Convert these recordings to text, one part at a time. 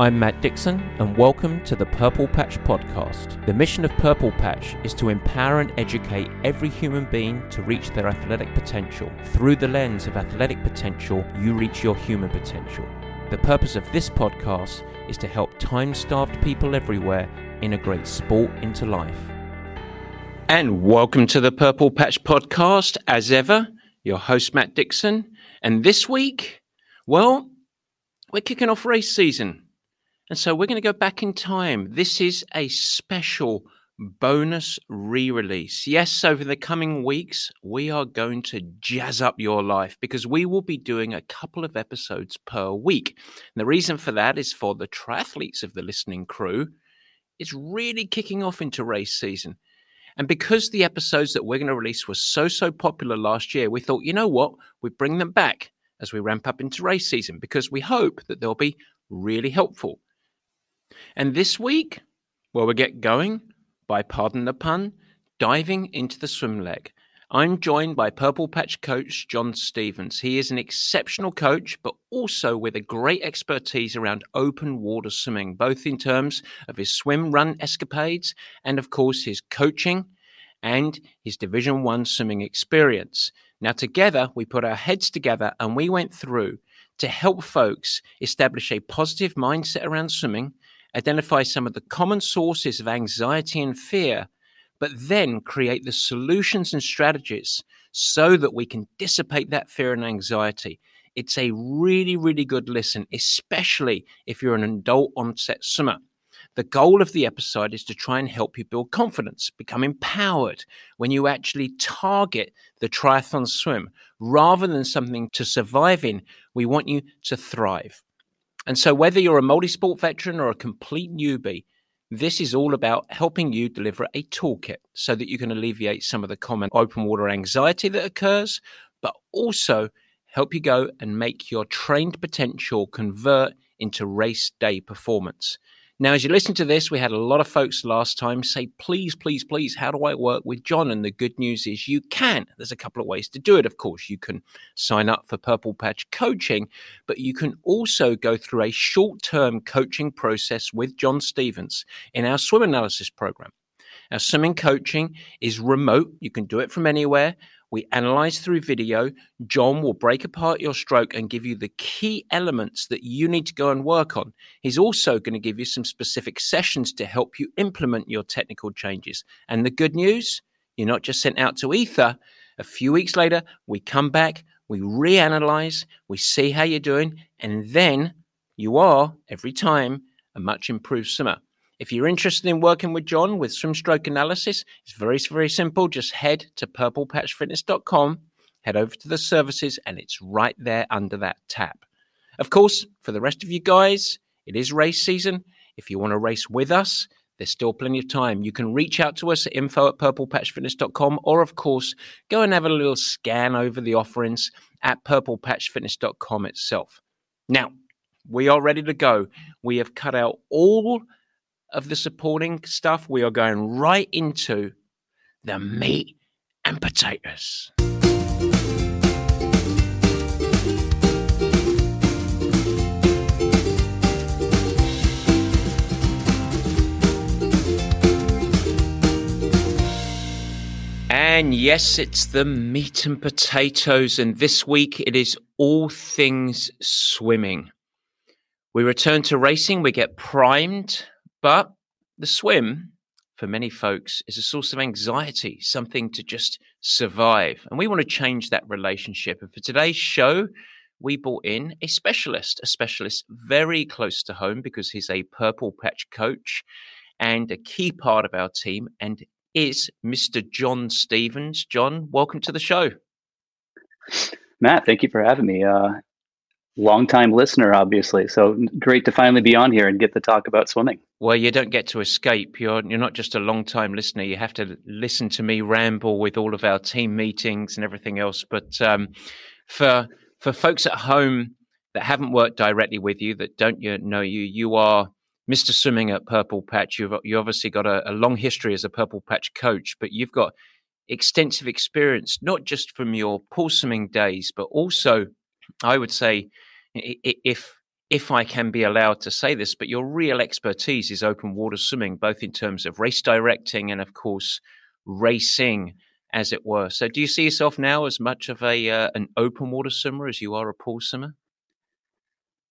I'm Matt Dixon, and welcome to the Purple Patch Podcast. The mission of Purple Patch is to empower and educate every human being to reach their athletic potential. Through the lens of athletic potential, you reach your human potential. The purpose of this podcast is to help time starved people everywhere integrate sport into life. And welcome to the Purple Patch Podcast. As ever, your host, Matt Dixon. And this week, well, we're kicking off race season. And so we're going to go back in time. This is a special bonus re release. Yes, over the coming weeks, we are going to jazz up your life because we will be doing a couple of episodes per week. And the reason for that is for the triathletes of the listening crew, it's really kicking off into race season. And because the episodes that we're going to release were so, so popular last year, we thought, you know what? We bring them back as we ramp up into race season because we hope that they'll be really helpful. And this week, well, we get going by, pardon the pun, diving into the swim leg. I'm joined by Purple Patch coach John Stevens. He is an exceptional coach, but also with a great expertise around open water swimming, both in terms of his swim run escapades and, of course, his coaching and his Division One swimming experience. Now, together, we put our heads together and we went through to help folks establish a positive mindset around swimming identify some of the common sources of anxiety and fear, but then create the solutions and strategies so that we can dissipate that fear and anxiety. It's a really, really good listen, especially if you're an adult onset swimmer. The goal of the episode is to try and help you build confidence, become empowered when you actually target the triathlon swim rather than something to survive in. We want you to thrive. And so, whether you're a multi sport veteran or a complete newbie, this is all about helping you deliver a toolkit so that you can alleviate some of the common open water anxiety that occurs, but also help you go and make your trained potential convert into race day performance. Now, as you listen to this, we had a lot of folks last time say, please, please, please, how do I work with John? And the good news is you can. There's a couple of ways to do it. Of course, you can sign up for Purple Patch coaching, but you can also go through a short term coaching process with John Stevens in our swim analysis program. Our swimming coaching is remote. You can do it from anywhere. We analyze through video. John will break apart your stroke and give you the key elements that you need to go and work on. He's also going to give you some specific sessions to help you implement your technical changes. And the good news, you're not just sent out to ether. A few weeks later, we come back, we reanalyze, we see how you're doing, and then you are every time a much improved swimmer. If you're interested in working with John with swim stroke analysis, it's very, very simple. Just head to purplepatchfitness.com, head over to the services, and it's right there under that tab. Of course, for the rest of you guys, it is race season. If you want to race with us, there's still plenty of time. You can reach out to us at info at purplepatchfitness.com or, of course, go and have a little scan over the offerings at purplepatchfitness.com itself. Now, we are ready to go. We have cut out all of the supporting stuff, we are going right into the meat and potatoes. And yes, it's the meat and potatoes. And this week it is all things swimming. We return to racing, we get primed but the swim, for many folks, is a source of anxiety, something to just survive. And we want to change that relationship. And for today's show, we brought in a specialist, a specialist very close to home because he's a purple patch coach and a key part of our team and is Mr. John Stevens. John, welcome to the show. Matt, thank you for having me. Uh, longtime listener, obviously. So great to finally be on here and get to talk about swimming. Well, you don't get to escape. You're you're not just a long time listener. You have to listen to me ramble with all of our team meetings and everything else. But um, for for folks at home that haven't worked directly with you, that don't you know you, you are Mr. Swimming at Purple Patch. You've you obviously got a, a long history as a Purple Patch coach, but you've got extensive experience, not just from your pool swimming days, but also, I would say, if if I can be allowed to say this, but your real expertise is open water swimming, both in terms of race directing and, of course, racing, as it were. So, do you see yourself now as much of a uh, an open water swimmer as you are a pool swimmer?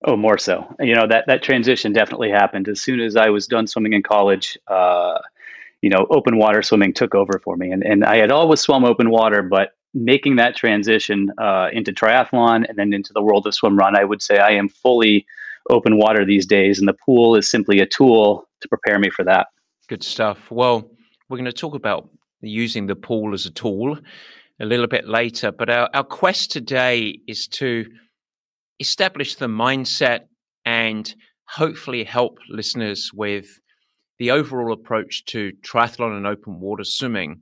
Oh, more so. You know that that transition definitely happened as soon as I was done swimming in college. Uh, you know, open water swimming took over for me, and and I had always swum open water, but making that transition uh, into triathlon and then into the world of swim run, I would say I am fully open water these days, and the pool is simply a tool to prepare me for that. Good stuff. Well, we're going to talk about using the pool as a tool a little bit later, but our, our quest today is to establish the mindset and hopefully help listeners with the overall approach to triathlon and open water swimming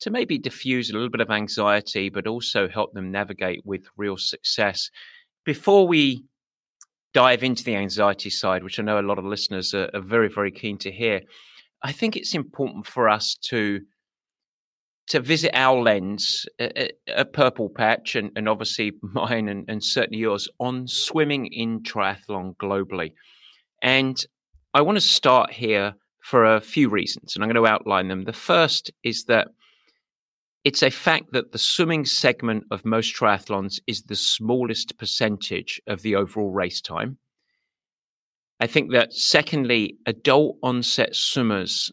to maybe diffuse a little bit of anxiety, but also help them navigate with real success. Before we dive into the anxiety side, which I know a lot of listeners are, are very, very keen to hear, I think it's important for us to to visit our lens, a, a purple patch, and, and obviously mine and, and certainly yours on swimming in triathlon globally. And I want to start here for a few reasons, and I'm going to outline them. The first is that it's a fact that the swimming segment of most triathlons is the smallest percentage of the overall race time. I think that, secondly, adult onset swimmers,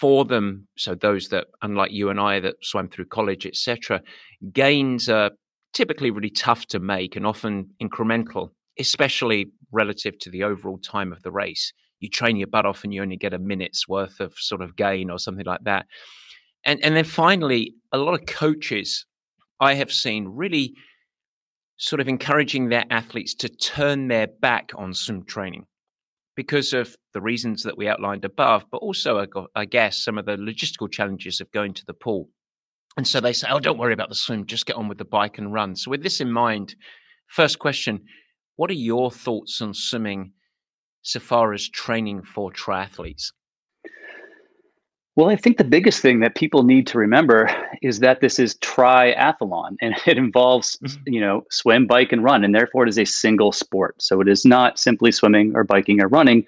for them, so those that, unlike you and I, that swam through college, etc., gains are typically really tough to make and often incremental, especially relative to the overall time of the race. You train your butt off and you only get a minute's worth of sort of gain or something like that. And and then finally, a lot of coaches I have seen really sort of encouraging their athletes to turn their back on swim training because of the reasons that we outlined above, but also, I guess, some of the logistical challenges of going to the pool. And so they say, oh, don't worry about the swim, just get on with the bike and run. So, with this in mind, first question What are your thoughts on swimming so far as training for triathletes? Well, I think the biggest thing that people need to remember is that this is triathlon and it involves, mm-hmm. you know, swim, bike, and run. And therefore, it is a single sport. So it is not simply swimming or biking or running,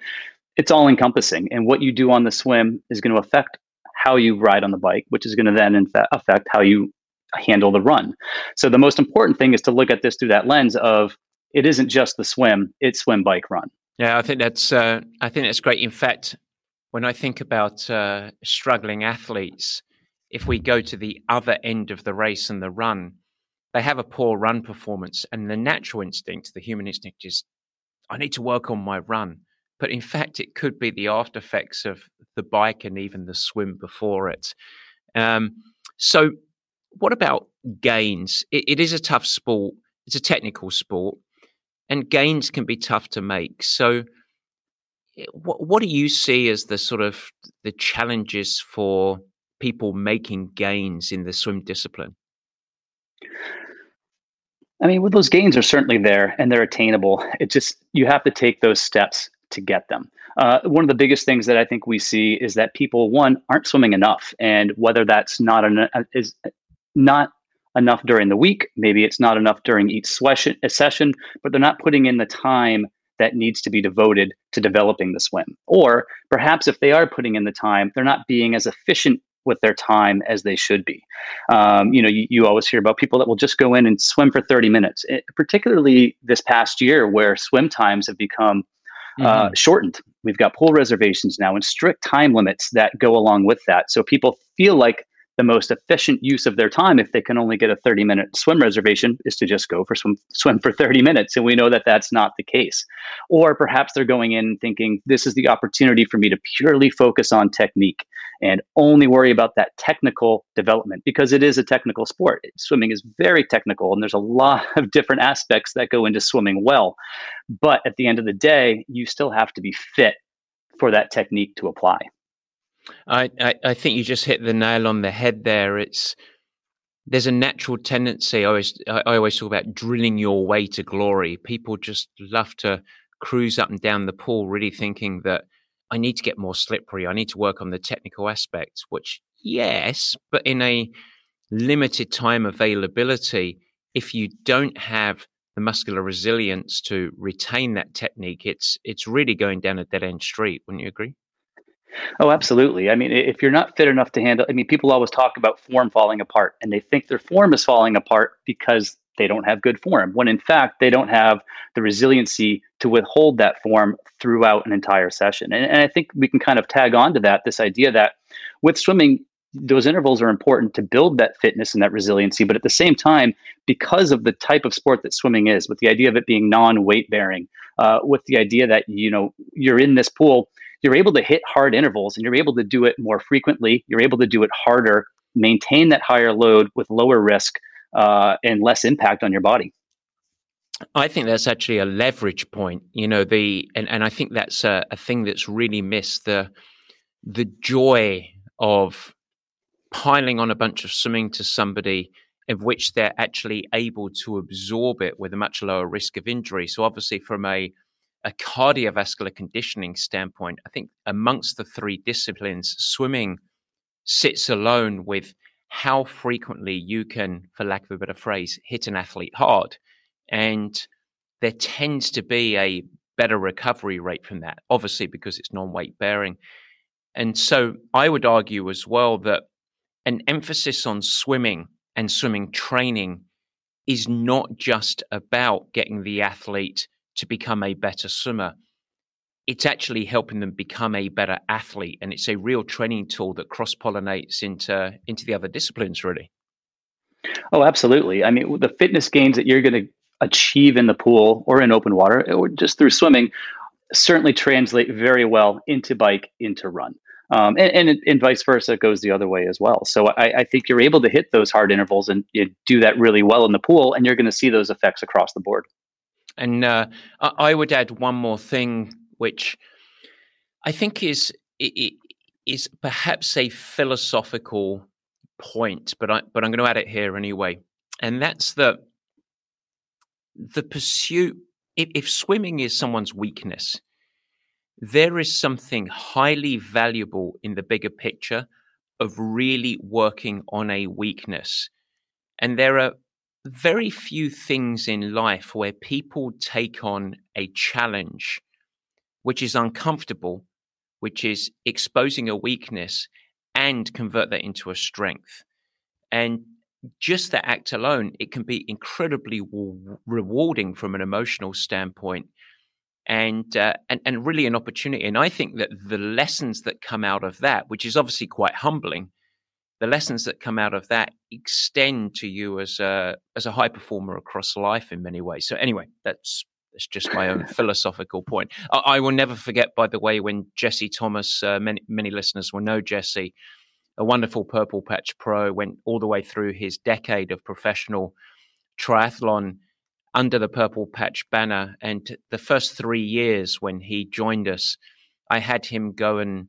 it's all encompassing. And what you do on the swim is going to affect how you ride on the bike, which is going to then affect how you handle the run. So the most important thing is to look at this through that lens of it isn't just the swim, it's swim, bike, run. Yeah, I think that's uh, I think that's great. In fact, when I think about uh, struggling athletes, if we go to the other end of the race and the run, they have a poor run performance, and the natural instinct, the human instinct, is I need to work on my run. But in fact, it could be the after effects of the bike and even the swim before it. Um, so, what about gains? It, it is a tough sport. It's a technical sport, and gains can be tough to make. So, what, what do you see as the sort of the challenges for people making gains in the swim discipline? I mean, well, those gains are certainly there and they're attainable. It just you have to take those steps to get them. Uh, one of the biggest things that I think we see is that people one aren't swimming enough, and whether that's not an, uh, is not enough during the week, maybe it's not enough during each session, but they're not putting in the time that needs to be devoted to developing the swim. Or perhaps if they are putting in the time, they're not being as efficient with their time as they should be. Um, you know, you, you, always hear about people that will just go in and swim for 30 minutes, it, particularly this past year where swim times have become uh, mm-hmm. shortened. We've got pool reservations now and strict time limits that go along with that. So people feel like the most efficient use of their time if they can only get a 30 minute swim reservation is to just go for swim swim for 30 minutes and we know that that's not the case. Or perhaps they're going in thinking this is the opportunity for me to purely focus on technique and only worry about that technical development because it is a technical sport. Swimming is very technical and there's a lot of different aspects that go into swimming well. But at the end of the day you still have to be fit for that technique to apply I, I, I think you just hit the nail on the head there. It's there's a natural tendency. I always I always talk about drilling your way to glory. People just love to cruise up and down the pool, really thinking that I need to get more slippery. I need to work on the technical aspects. Which yes, but in a limited time availability, if you don't have the muscular resilience to retain that technique, it's it's really going down a dead end street. Wouldn't you agree? Oh, absolutely. I mean, if you're not fit enough to handle, I mean, people always talk about form falling apart, and they think their form is falling apart because they don't have good form. When in fact, they don't have the resiliency to withhold that form throughout an entire session. And, and I think we can kind of tag on to that this idea that with swimming, those intervals are important to build that fitness and that resiliency. But at the same time, because of the type of sport that swimming is, with the idea of it being non-weight bearing, uh, with the idea that you know you're in this pool, you're able to hit hard intervals and you're able to do it more frequently. You're able to do it harder, maintain that higher load with lower risk uh, and less impact on your body. I think that's actually a leverage point. You know the and, and I think that's a, a thing that's really missed the the joy of piling on a bunch of swimming to somebody of which they're actually able to absorb it with a much lower risk of injury. So obviously from a a cardiovascular conditioning standpoint, I think amongst the three disciplines, swimming sits alone with how frequently you can, for lack of a better phrase, hit an athlete hard. And there tends to be a better recovery rate from that, obviously, because it's non weight bearing. And so I would argue as well that an emphasis on swimming and swimming training is not just about getting the athlete to become a better swimmer. It's actually helping them become a better athlete. And it's a real training tool that cross pollinates into, into the other disciplines, really. Oh, absolutely. I mean, the fitness gains that you're going to achieve in the pool or in open water or just through swimming certainly translate very well into bike, into run. Um, and, and, and, vice versa it goes the other way as well. So I, I, think you're able to hit those hard intervals and you do that really well in the pool, and you're going to see those effects across the board. And uh, I would add one more thing, which I think is is perhaps a philosophical point, but I but I'm going to add it here anyway, and that's that the pursuit. If, if swimming is someone's weakness, there is something highly valuable in the bigger picture of really working on a weakness. And there are very few things in life where people take on a challenge which is uncomfortable, which is exposing a weakness and convert that into a strength. And just that act alone, it can be incredibly rewarding from an emotional standpoint and, uh, and and really an opportunity. And I think that the lessons that come out of that, which is obviously quite humbling, the lessons that come out of that extend to you as a as a high performer across life in many ways. So anyway, that's that's just my own philosophical point. I, I, will never forget, by the way, when Jesse Thomas, uh, many many listeners will know Jesse, a wonderful purple patch pro, went all the way through his decade of professional triathlon under the Purple Patch banner. And the first three years when he joined us, I had him go and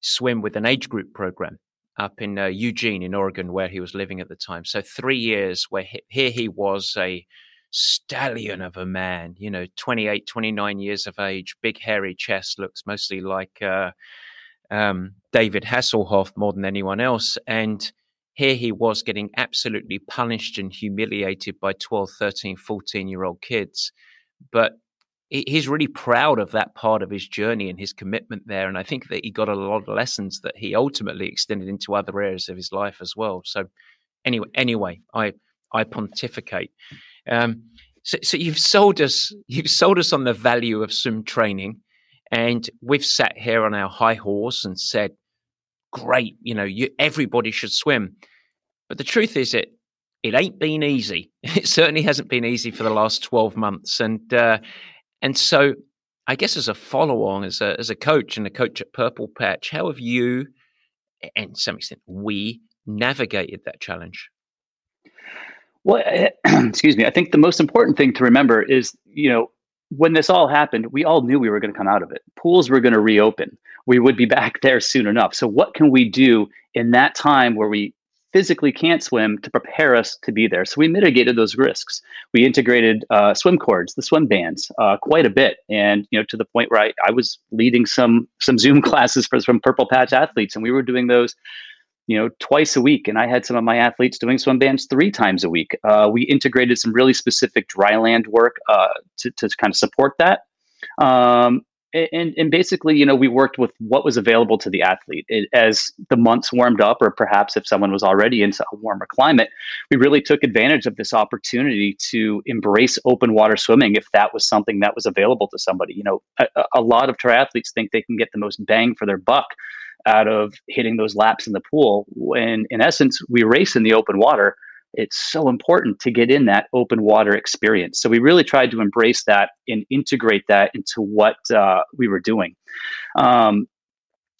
swim with an age group program up in uh, Eugene, in Oregon, where he was living at the time. So three years where he, here he was a stallion of a man, you know, 28, 29 years of age, big hairy chest, looks mostly like uh, um, David Hasselhoff more than anyone else. And here he was getting absolutely punished and humiliated by 12, 13, 14 year old kids. But he's really proud of that part of his journey and his commitment there. And I think that he got a lot of lessons that he ultimately extended into other areas of his life as well. So anyway, anyway, I, I pontificate. Um, so, so you've sold us, you've sold us on the value of swim training and we've sat here on our high horse and said, great, you know, you, everybody should swim. But the truth is, it it ain't been easy. It certainly hasn't been easy for the last twelve months, and uh, and so I guess as a follow on, as a as a coach and a coach at Purple Patch, how have you, and to some extent, we navigated that challenge? Well, eh, excuse me. I think the most important thing to remember is, you know, when this all happened, we all knew we were going to come out of it. Pools were going to reopen. We would be back there soon enough. So, what can we do in that time where we physically can't swim to prepare us to be there? So, we mitigated those risks. We integrated uh, swim cords, the swim bands, uh, quite a bit, and you know to the point where I, I was leading some some Zoom classes for some Purple Patch athletes, and we were doing those you know, twice a week. And I had some of my athletes doing swim bands three times a week. Uh, we integrated some really specific dry land work uh, to, to kind of support that. Um, and, and basically, you know, we worked with what was available to the athlete. It, as the months warmed up, or perhaps if someone was already into a warmer climate, we really took advantage of this opportunity to embrace open water swimming if that was something that was available to somebody. You know, a, a lot of triathletes think they can get the most bang for their buck out of hitting those laps in the pool. When in essence, we race in the open water. It's so important to get in that open water experience. So we really tried to embrace that and integrate that into what uh, we were doing. Um,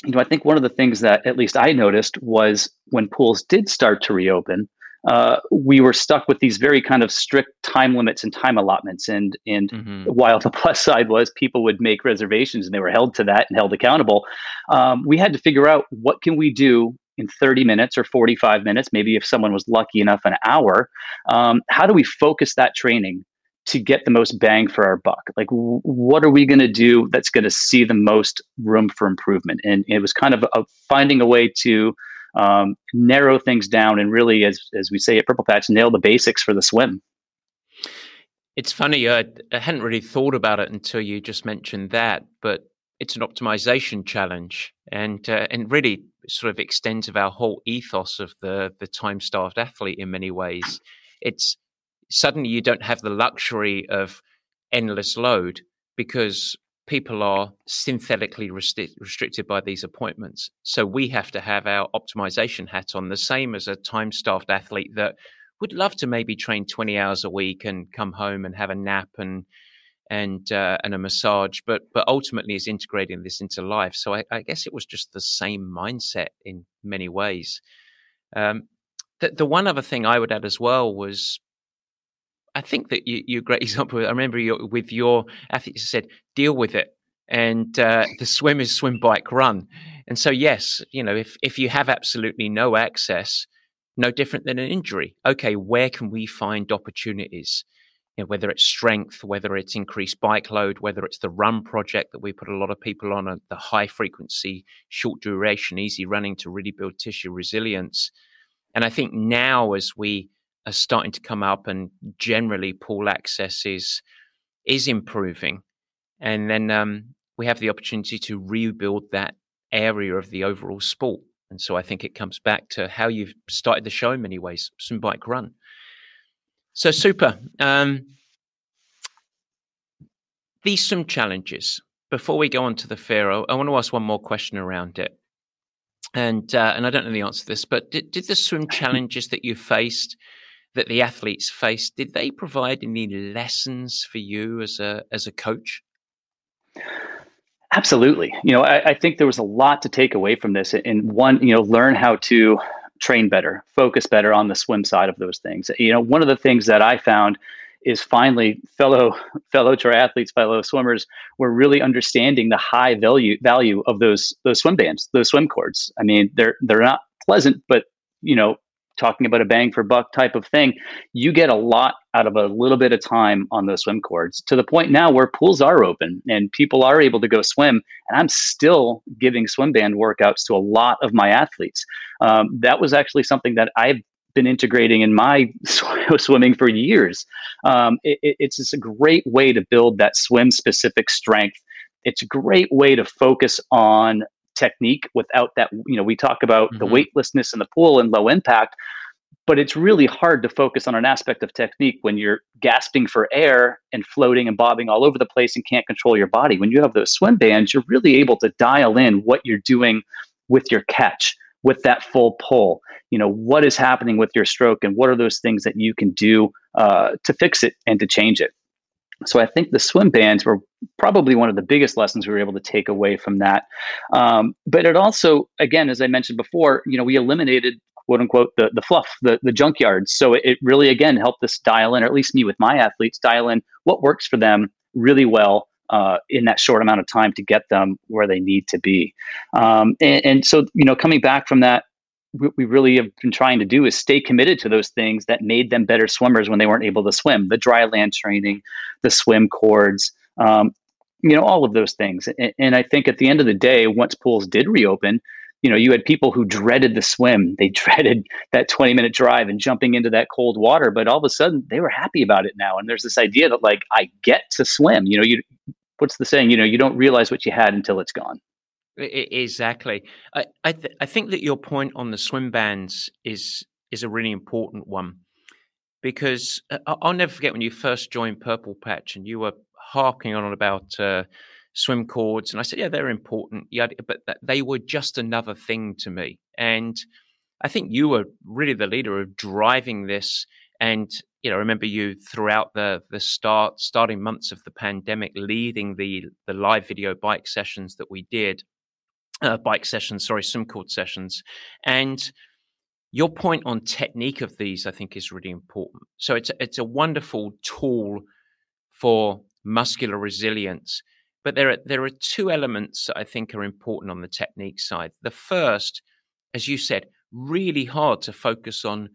you know, I think one of the things that at least I noticed was when pools did start to reopen, uh, we were stuck with these very kind of strict time limits and time allotments. And and mm-hmm. while the plus side was people would make reservations and they were held to that and held accountable, um, we had to figure out what can we do in 30 minutes or 45 minutes, maybe if someone was lucky enough, an hour. Um, how do we focus that training to get the most bang for our buck? Like, w- what are we going to do that's going to see the most room for improvement? And it was kind of a, finding a way to um, narrow things down and really, as as we say at Purple Patch, nail the basics for the swim. It's funny. I hadn't really thought about it until you just mentioned that, but it's an optimization challenge, and uh, and really sort of extends of our whole ethos of the the time starved athlete in many ways. It's suddenly you don't have the luxury of endless load because people are synthetically resti- restricted by these appointments. So we have to have our optimization hat on, the same as a time staffed athlete that would love to maybe train 20 hours a week and come home and have a nap and and uh, and a massage, but but ultimately is integrating this into life. So I, I guess it was just the same mindset in many ways. Um, the, the one other thing I would add as well was I think that you, you great example. I remember you, with your athletes you said, deal with it. And uh, the swim is swim, bike, run. And so, yes, you know, if, if you have absolutely no access, no different than an injury. Okay, where can we find opportunities? You know, whether it's strength, whether it's increased bike load, whether it's the run project that we put a lot of people on, uh, the high frequency, short duration, easy running to really build tissue resilience. And I think now, as we are starting to come up, and generally pool access is is improving. And then um, we have the opportunity to rebuild that area of the overall sport. And so I think it comes back to how you've started the show in many ways, swim bike run. So super. Um, these some challenges. Before we go on to the Pharaoh, I want to ask one more question around it. And uh, and I don't know the answer to this, but did, did the swim challenges that you faced that the athletes faced, did they provide any lessons for you as a as a coach? Absolutely. You know, I, I think there was a lot to take away from this. And one, you know, learn how to train better, focus better on the swim side of those things. You know, one of the things that I found is finally fellow fellow triathletes, fellow swimmers were really understanding the high value value of those those swim bands, those swim cords. I mean, they're they're not pleasant, but you know, talking about a bang for buck type of thing, you get a lot out of a little bit of time on those swim cords to the point now where pools are open and people are able to go swim. And I'm still giving swim band workouts to a lot of my athletes. Um, that was actually something that I've been integrating in my swimming for years. Um, it, it's just a great way to build that swim specific strength. It's a great way to focus on technique without that you know we talk about mm-hmm. the weightlessness in the pool and low impact but it's really hard to focus on an aspect of technique when you're gasping for air and floating and bobbing all over the place and can't control your body. When you have those swim bands you're really able to dial in what you're doing with your catch with that full pull. You know what is happening with your stroke and what are those things that you can do uh, to fix it and to change it so I think the swim bands were probably one of the biggest lessons we were able to take away from that. Um, but it also, again, as I mentioned before, you know, we eliminated quote unquote the, the fluff, the, the junkyards. So it, it really, again, helped us dial in, or at least me with my athletes, dial in what works for them really well uh, in that short amount of time to get them where they need to be. Um, and, and, so, you know, coming back from that we really have been trying to do is stay committed to those things that made them better swimmers when they weren't able to swim the dry land training the swim cords um, you know all of those things and, and, i think at the end of the day once pools did reopen you know, you had people who dreaded the swim. They dreaded that 20 minute drive and jumping into that cold water, but all of a sudden they were happy about it now. And there's this idea that like, I get to swim, you know, you, what's the saying? You know, you don't realize what you had until it's gone. Exactly. I I, th- I think that your point on the swim bands is is a really important one because uh, I'll never forget when you first joined Purple Patch and you were harking on about uh, swim cords, and I said, yeah, they're important, yeah, but they were just another thing to me. And I think you were really the leader of driving this. And you know, I remember you throughout the the start starting months of the pandemic, leading the the live video bike sessions that we did, uh, bike sessions, sorry, swim cord sessions, and your point on technique of these, I think, is really important. So it's it's a wonderful tool for muscular resilience but there are there are two elements that I think are important on the technique side. The first, as you said, really hard to focus on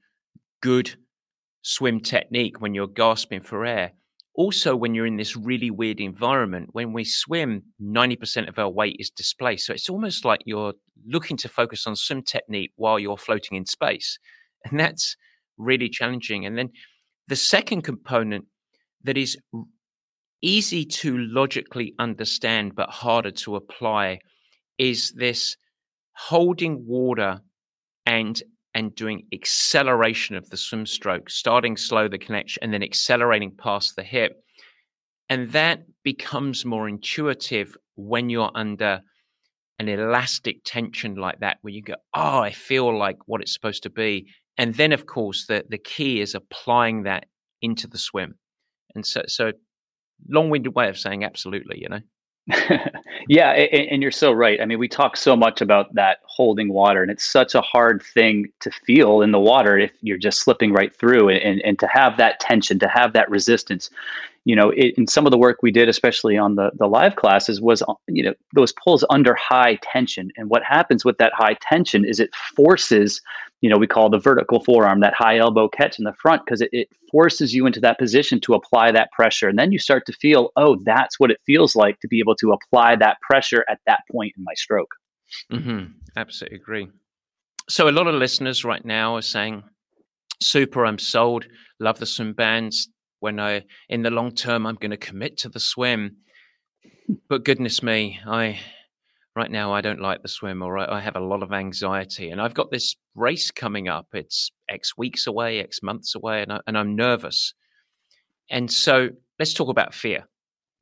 good swim technique when you're gasping for air. Also, when you're in this really weird environment, when we swim, 90% of our weight is displaced. So it's almost like you're looking to focus on swim technique while you're floating in space. And that's really challenging. And then the second component that is easy to logically understand but harder to apply is this holding water and and doing acceleration of the swim stroke starting slow the connection and then accelerating past the hip. And that becomes more intuitive when you're under an elastic tension like that where you go oh i feel like what it's supposed to be. And then of course the the key is applying that into the swim. And so so long-winded way of saying absolutely you know yeah and, you're so right. I mean we talk so much about that holding water and it's such a hard thing to feel in the water if you're just slipping right through and, and to have that tension to have that resistance. You know it, in some of the work we did especially on the the live classes was you know those pulls under high tension. And what happens with that high tension is it forces you know we call the vertical forearm that high elbow catch in the front because it, it forces you into that position to apply that pressure. And then you start to feel oh that's what it feels like to be able to apply that pressure at that point in my stroke mm-hmm. absolutely agree so a lot of listeners right now are saying super i'm sold love the swim bands. when i in the long term i'm going to commit to the swim but goodness me i right now I don't like the swim or I have a lot of anxiety and I've got this race coming up. It's X weeks away, X months away, and, I, and I'm nervous. And so let's talk about fear.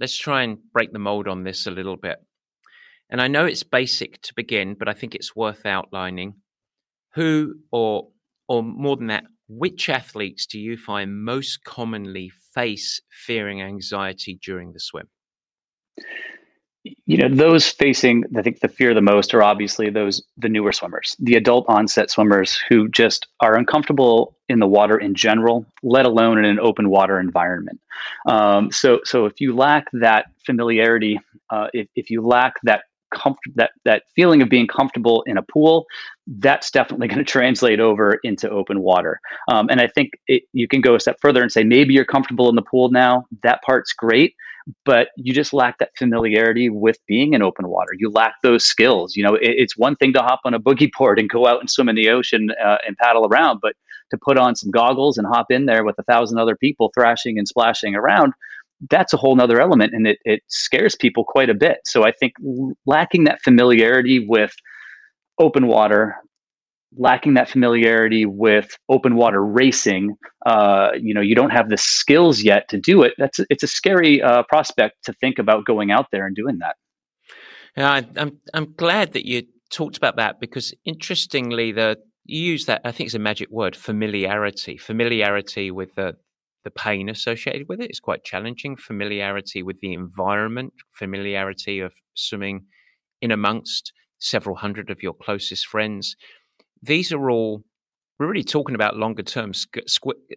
Let's try and break the mold on this a little bit. And I know it's basic to begin, but I think it's worth outlining. Who or or more than that, which athletes do you find most commonly face fearing anxiety during the swim? You know those facing i think the fear the most are obviously those the newer swimmers the adult onset swimmers who just are uncomfortable in the water in general let alone in an open water environment. Um, so so if you lack that familiarity uh, if, if you lack that comfort that that feeling of being comfortable in a pool that's definitely going to translate over into open water. Um, and i think it, you can go a step further and say maybe you're comfortable in the pool now. That part's great but you just lack that familiarity with being in open water. You lack those skills. You know, it, it's one thing to hop on a boogie board and go out and swim in the ocean uh, and paddle around, but to put on some goggles and hop in there with a thousand other people thrashing and splashing around, that's a whole nother element and it, it scares people quite a bit. So I think lacking that familiarity with open water, lacking that familiarity with open water racing, uh, you know, you don't have the skills yet to do it. That's it's a scary uh, prospect to think about going out there and doing that. Yeah, I'm I'm glad that you talked about that because interestingly, the you use that I think it's a magic word, familiarity. Familiarity with the the pain associated with it is quite challenging. Familiarity with the environment, familiarity of swimming in amongst several hundred of your closest friends these are all we're really talking about longer term sk-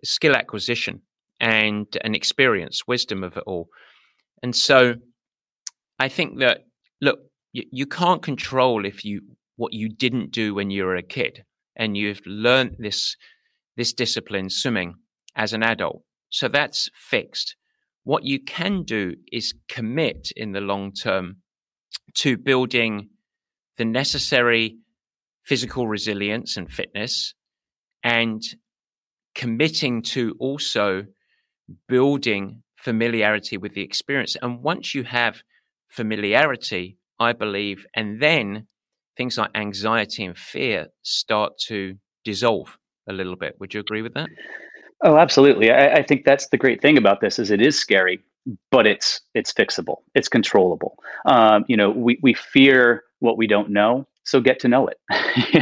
skill acquisition and an experience, wisdom of it all. And so I think that look, you, you can't control if you what you didn't do when you were a kid and you've learned this this discipline swimming as an adult. So that's fixed. What you can do is commit in the long term to building the necessary physical resilience and fitness and committing to also building familiarity with the experience. And once you have familiarity, I believe, and then things like anxiety and fear start to dissolve a little bit. Would you agree with that? Oh, absolutely. I, I, think that's the great thing about this is it is scary, but it's it's fixable. It's controllable. Um, you know, we we fear what we don't know, so get to know it.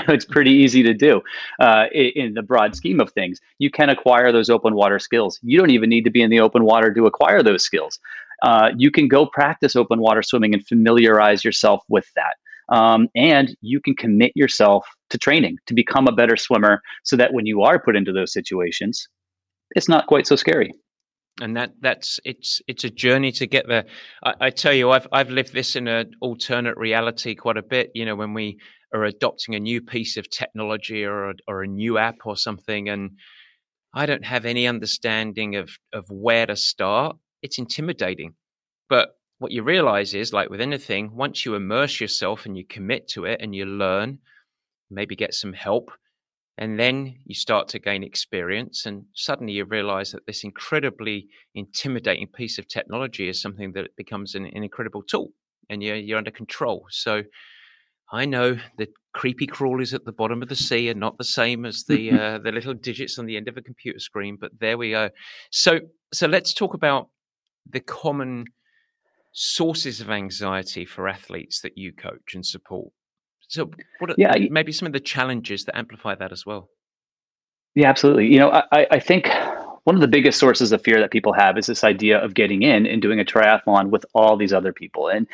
it's pretty easy to do uh, in, in, the broad scheme of things. You can acquire those open water skills. You don't even need to be in the open water to acquire those skills. Uh, you can go practice open water swimming and familiarize yourself with that. Um, and you can commit yourself to training to become a better swimmer so that when you are put into those situations, it's not quite so scary and that that's it's it's a journey to get there. I, I, tell you, I've I've lived this in an alternate reality quite a bit. You know, when we are adopting a new piece of technology or a, or a new app or something, and I don't have any understanding of of where to start. It's intimidating, but what you realize is, like with anything, once you immerse yourself and you commit to it and you learn, maybe get some help, and then you start to gain experience, and suddenly you realize that this incredibly intimidating piece of technology is something that becomes an, an incredible tool and you're, you're under control. So I know the creepy crawlies at the bottom of the sea are not the same as the uh, the little digits on the end of a computer screen, but there we go. So so let's talk about the common sources of anxiety for athletes that you coach and support. So, what are yeah, maybe some of the challenges that amplify that as well? Yeah, absolutely. You know, I, I think one of the biggest sources of fear that people have is this idea of getting in and doing a triathlon with all these other people, and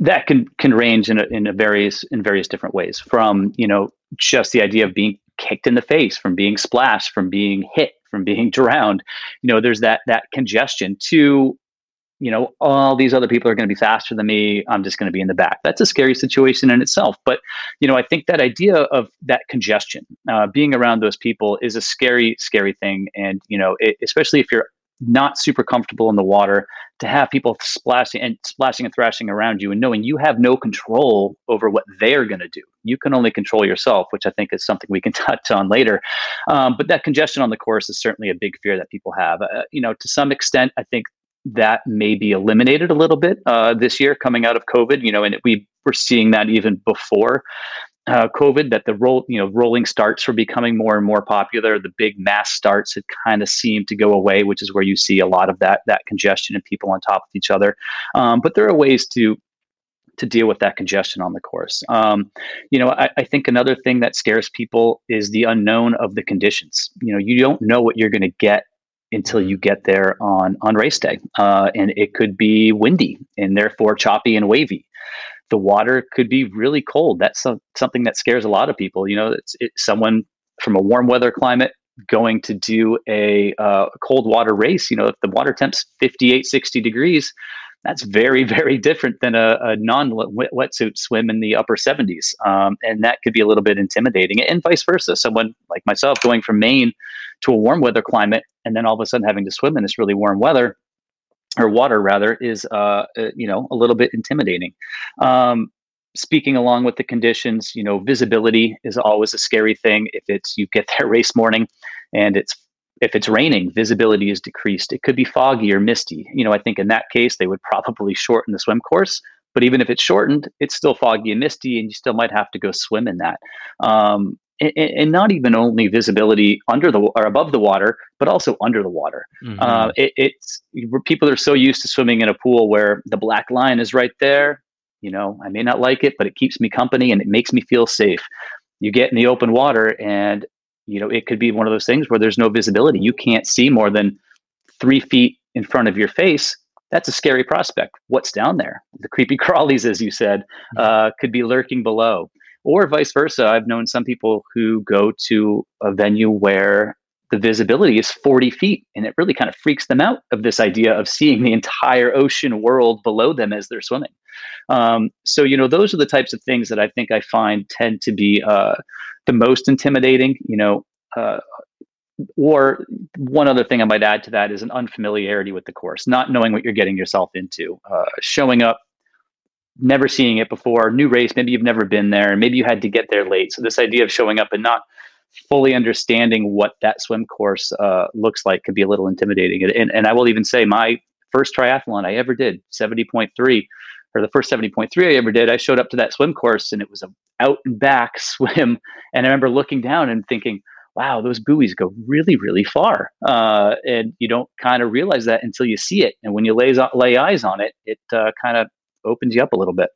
that can can range in a, in a various in various different ways. From you know just the idea of being kicked in the face, from being splashed, from being hit, from being drowned. You know, there's that that congestion to you know, all these other people are going to be faster than me. I'm just going to be in the back. That's a scary situation in itself. But, you know, I think that idea of that congestion, uh, being around those people is a scary, scary thing. And, you know, it, especially if you're not super comfortable in the water, to have people splashing and splashing and thrashing around you and knowing you have no control over what they're going to do. You can only control yourself, which I think is something we can touch on later. Um, but that congestion on the course is certainly a big fear that people have. Uh, you know, to some extent, I think that may be eliminated a little bit uh, this year coming out of COVID. You know, and we were seeing that even before uh, COVID that the roll, you know, rolling starts were becoming more and more popular. The big mass starts had kind of seemed to go away, which is where you see a lot of that that congestion and people on top of each other. Um, but there are ways to to deal with that congestion on the course. Um, you know, I, I, think another thing that scares people is the unknown of the conditions. You know, you don't know what you're going to get until you get there on on race day, uh, and it could be windy and therefore choppy and wavy. The water could be really cold. That's some, something that scares a lot of people. You know, it's, someone from a warm weather climate going to do a uh, cold water race. You know, if the water temp's 58, 60 degrees, that's very, very different than a, a non wetsuit swim in the upper 70s. Um, and that could be a little bit intimidating, and vice versa. Someone like myself going from Maine to a warm weather climate and then all of a sudden having to swim in this really warm weather or water rather is uh, uh, you know a little bit intimidating um, speaking along with the conditions you know visibility is always a scary thing if it's you get there race morning and it's if it's raining visibility is decreased it could be foggy or misty you know i think in that case they would probably shorten the swim course but even if it's shortened it's still foggy and misty and you still might have to go swim in that um, and, and, not even only visibility under the or above the water, but also under the water. Mm-hmm. Uh, it, it's people are so used to swimming in a pool where the black line is right there. You know, I may not like it, but it keeps me company and it makes me feel safe. You get in the open water, and you know it could be one of those things where there's no visibility. You can't see more than three feet in front of your face. That's a scary prospect. What's down there? The creepy crawlies, as you said, uh, could be lurking below or vice versa. I've known some people who go to a venue where the visibility is 40 feet and it really kind of freaks them out of this idea of seeing the entire ocean world below them as they're swimming um, so you know those are the types of things that i think i find tend to be uh, the most intimidating you know uh, or one other thing i might add to that is an unfamiliarity with the course not knowing what you're getting yourself into uh, showing up never seeing it before, new race, maybe you've never been there, maybe you had to get there late. So this idea of showing up and not fully understanding what that swim course uh, looks like could be a little intimidating. And, and I will even say my first triathlon I ever did, 70.3, or the first 70.3 I ever did, I showed up to that swim course and it was a out and back swim. And I remember looking down and thinking, wow, those buoys go really, really far. Uh, and you don't kind of realize that until you see it. And when you lay, lay eyes on it, it uh, kind of opens you up a little bit.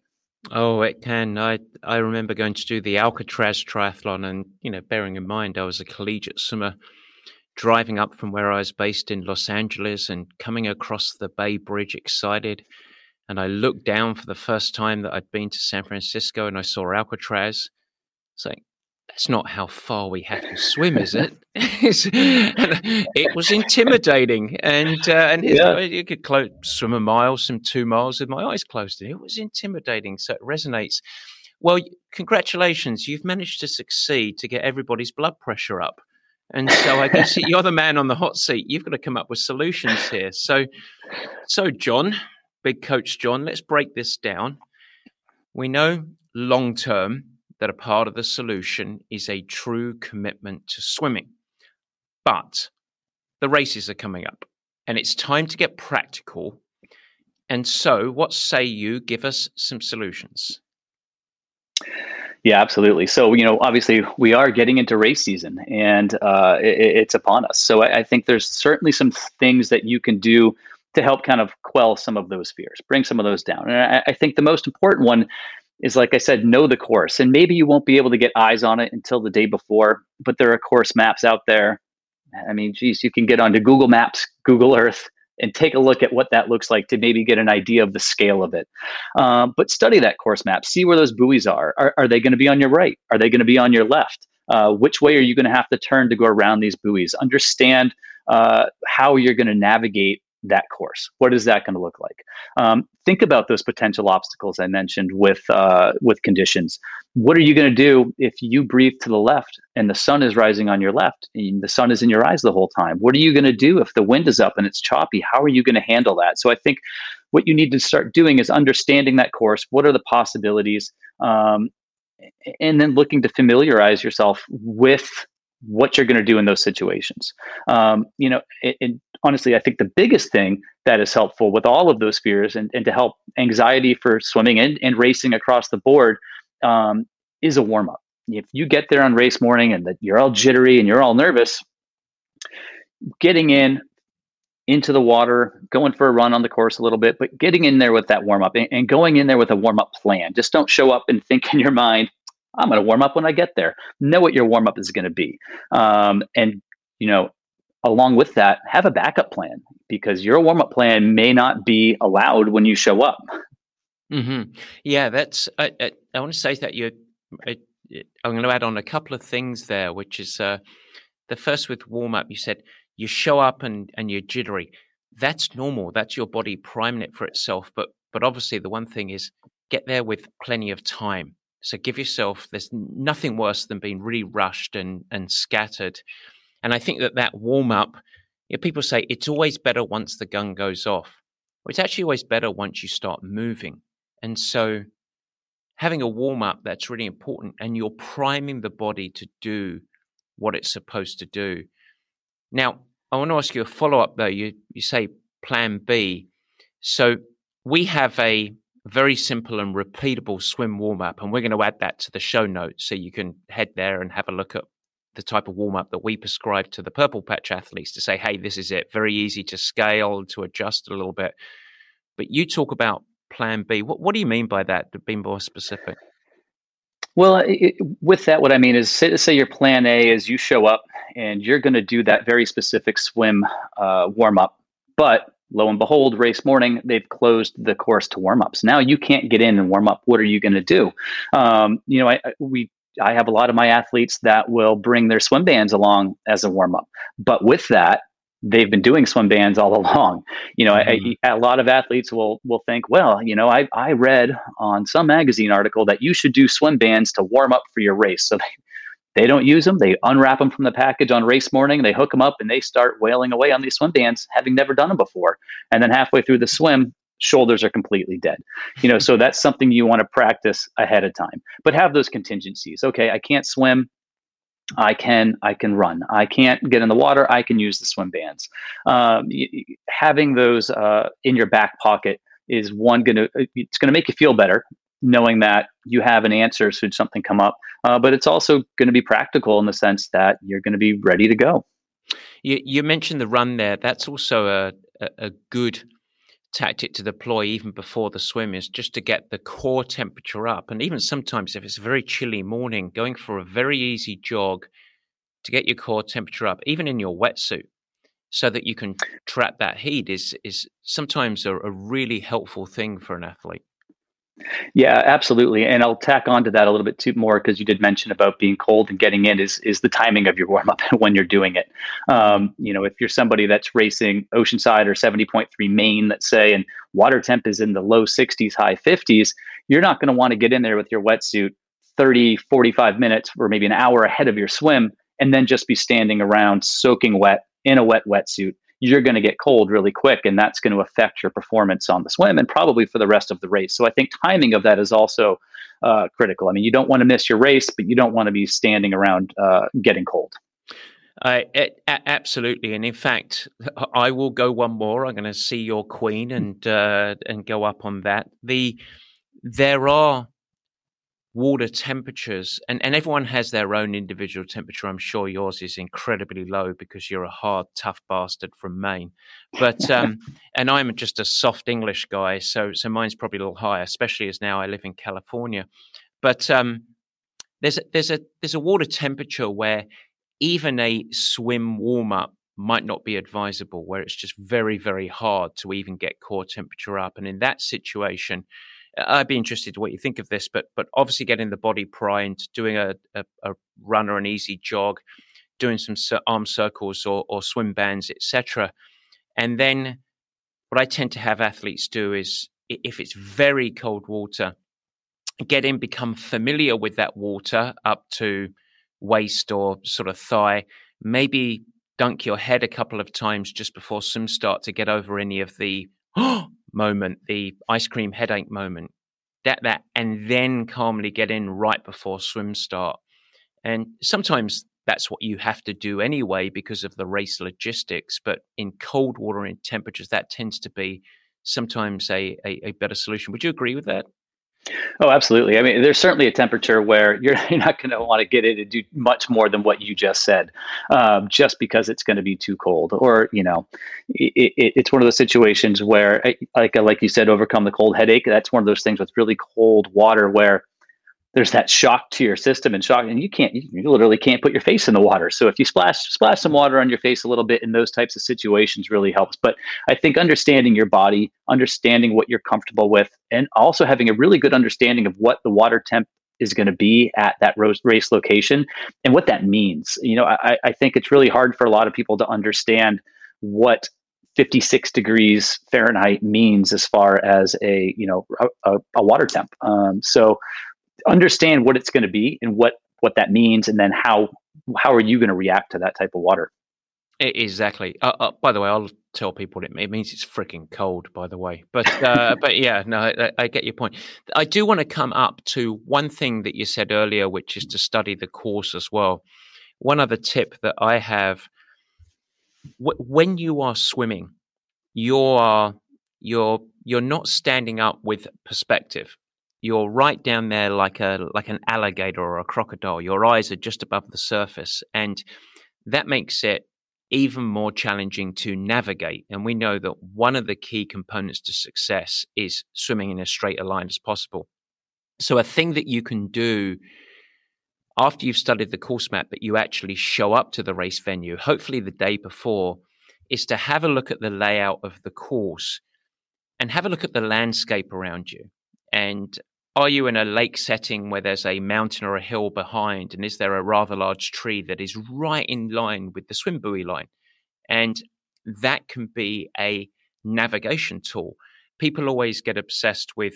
Oh, it can. I I remember going to do the Alcatraz triathlon, and you know, bearing in mind I was a collegiate swimmer, driving up from where I was based in Los Angeles and coming across the Bay Bridge, excited. And I looked down for the first time that I'd been to San Francisco, and I saw Alcatraz. Saying, that's not how far we have to swim, is it? it was intimidating, and uh, and yeah. you could close, swim a mile, swim two miles with my eyes closed. It was intimidating, so it resonates. Well, congratulations, you've managed to succeed to get everybody's blood pressure up, and so I guess you're the man on the hot seat. You've got to come up with solutions here. So, so John, big coach John, let's break this down. We know long term that a part of the solution is a true commitment to swimming. But the races are coming up and it's time to get practical. And so, what say you? Give us some solutions. Yeah, absolutely. So, you know, obviously we are getting into race season and uh, it, it's upon us. So, I, I, think there's certainly some things that you can do to help kind of quell some of those fears, bring some of those down. And I, I think the most important one is like I said, know the course. And maybe you won't be able to get eyes on it until the day before, but there are course maps out there. I mean, geez, you can get onto Google Maps, Google Earth, and take a look at what that looks like to maybe get an idea of the scale of it. Um, but study that course map, see where those buoys are. Are, are they going to be on your right? Are they going to be on your left? Uh, which way are you going to have to turn to go around these buoys? Understand uh, how you're going to navigate that course? What is that going to look like? Um, think about those potential obstacles I mentioned with uh, with conditions. What are you going to do if you breathe to the left and the sun is rising on your left and the sun is in your eyes the whole time? What are you going to do if the wind is up and it's choppy? How are you going to handle that? So I think what you need to start doing is understanding that course. What are the possibilities? Um, and then looking to familiarize yourself with what you're going to do in those situations. Um, you know, and honestly, I think the biggest thing that is helpful with all of those fears and, and to help anxiety for swimming and, and racing across the board um, is a warm up. If you get there on race morning and that you're all jittery and you're all nervous, getting in into the water, going for a run on the course a little bit, but getting in there with that warm up and, and going in there with a warm up plan. Just don't show up and think in your mind, I'm going to warm up when I get there. Know what your warm up is going to be. Um, and, you know, along with that, have a backup plan because your warm up plan may not be allowed when you show up. Mm-hmm. Yeah, that's, I, I, I, want to say that you, I, I'm going to add on a couple of things there, which is uh, the first with warm up, you said you show up and, and you're jittery. That's normal. That's your body priming it for itself. But, but obviously, the one thing is get there with plenty of time so give yourself, there's nothing worse than being really rushed and, and scattered. And I think that that warm up, you know, people say it's always better once the gun goes off. Well, it's actually always better once you start moving. And so having a warm up, that's really important. And you're priming the body to do what it's supposed to do. Now, I want to ask you a follow up though. You, you say plan B. So we have a very simple and repeatable swim warm up. And we're going to add that to the show notes so you can head there and have a look at the type of warm up that we prescribe to the purple patch athletes to say, hey, this is it. Very easy to scale, to adjust a little bit. But you talk about plan B. What, what do you mean by that, to be more specific? Well, it, with that, what I mean is say, say, your plan A is you show up and you're going to do that very specific swim uh, warm up, but lo and behold, race morning, they've closed the course to warm ups. Now you can't get in and warm up. What are you going to do? Um, you know, I, we I have a lot of my athletes that will bring their swim bands along as a warm up, but with that, they've been doing swim bands all along. You know, mm-hmm. I, a lot of athletes will will think, well, you know, I I read on some magazine article that you should do swim bands to warm up for your race. So they they don't use them. They unwrap them from the package on race morning. They hook them up and they start wailing away on these swim bands, having never done them before. And then halfway through the swim, shoulders are completely dead. You know, so that's something you want to practice ahead of time. But have those contingencies. Okay, I can't swim. I can I can run. I can't get in the water. I can use the swim bands. Um, having those uh, in your back pocket is one going to it's going to make you feel better knowing that you have an answer should something come up. Uh, but it's also going to be practical in the sense that you're going to be ready to go. You, you mentioned the run there. That's also a, a, a good tactic to deploy even before the swim is just to get the core temperature up. And even sometimes, if it's a very chilly morning, going for a very easy jog to get your core temperature up, even in your wetsuit, so that you can trap that heat is is sometimes a, a really helpful thing for an athlete. Yeah, absolutely. And I'll tack on to that a little bit too more because you did mention about being cold and getting in is is the timing of your warm up when you're doing it. Um, you know, if you're somebody that's racing Oceanside or 70.3 Maine, let's say, and water temp is in the low 60s, high 50s, you're not going to want to get in there with your wetsuit 30, 45 minutes or maybe an hour ahead of your swim and then just be standing around soaking wet in a wet wetsuit you're going to get cold really quick and that's going to affect your performance on the swim and probably for the rest of the race so i think timing of that is also uh, critical i mean you don't want to miss your race but you don't want to be standing around uh, getting cold absolutely, and in fact, I will go one more. I'm going to see your queen and uh, and go up on that. The there are water temperatures and, and everyone has their own individual temperature. I'm sure yours is incredibly low because you're a hard tough bastard from maine. But um and i'm just a soft english guy so so mine's probably a little higher especially as now i live in california. But um there's a, there's a there's a water temperature where even a swim warm up might not be advisable where it's just very very hard to even get core temperature up. And in that situation I'd be interested what you think of this, but but obviously getting the body primed, doing a, a, a run or an easy jog, doing some arm circles or, or swim bands, etc. And then what I tend to have athletes do is if it's very cold water, get in, become familiar with that water up to waist or sort of thigh, maybe dunk your head a couple of times just before swim start to get over any of the oh, moment, the ice cream headache moment, that that, and then calmly get in right before swim start. And sometimes that's what you have to do anyway because of the race logistics. But in cold water and temperatures, that tends to be sometimes a, a, a better solution. Would you agree with that? Oh, absolutely. I mean, there's certainly a temperature where you're, you're not going to want to get in and do much more than what you just said, um, just because it's going to be too cold. Or, you know, it, it, it's one of those situations where, eh, like like you said, overcome the cold headache. That's one of those things with really cold water where there's that shock to your system and shock and you can't you literally can't put your face in the water. So if you splash splash some water on your face a little bit in those types of situations really helps. But i think understanding your body understanding what you're comfortable with and also having a really good understanding of what the water temp is going to be at that race location and what that means. You know I, I think it's really hard for a lot of people to understand what 56 degrees Fahrenheit means as far as a you know a, a water temp. Um, so understand what it's going to be and what what that means, and then how how are you going to react to that type of water? Exactly. Uh, uh, by the way, I'll tell people it, it means it's freaking cold. By the way, but uh, but yeah, no, I, I, get your point. I do want to come up to one thing that you said earlier, which is to study the course as well. One other tip that I have: w- when you are swimming, you are you're you're not standing up with perspective you're right down there like a like an alligator or a crocodile. Your eyes are just above the surface, and that makes it even more challenging to navigate. And we know that one of the key components to success is swimming in as straight a line as possible. So, a thing that you can do after you've studied the course map, but you actually show up to the race venue, hopefully the day before, is to have a look at the layout of the course and have a look at the landscape around you. And are you in a lake setting where there's a mountain or a hill behind? And is there a rather large tree that is right in line with the swim buoy line? And that can be a navigation tool. People always get obsessed with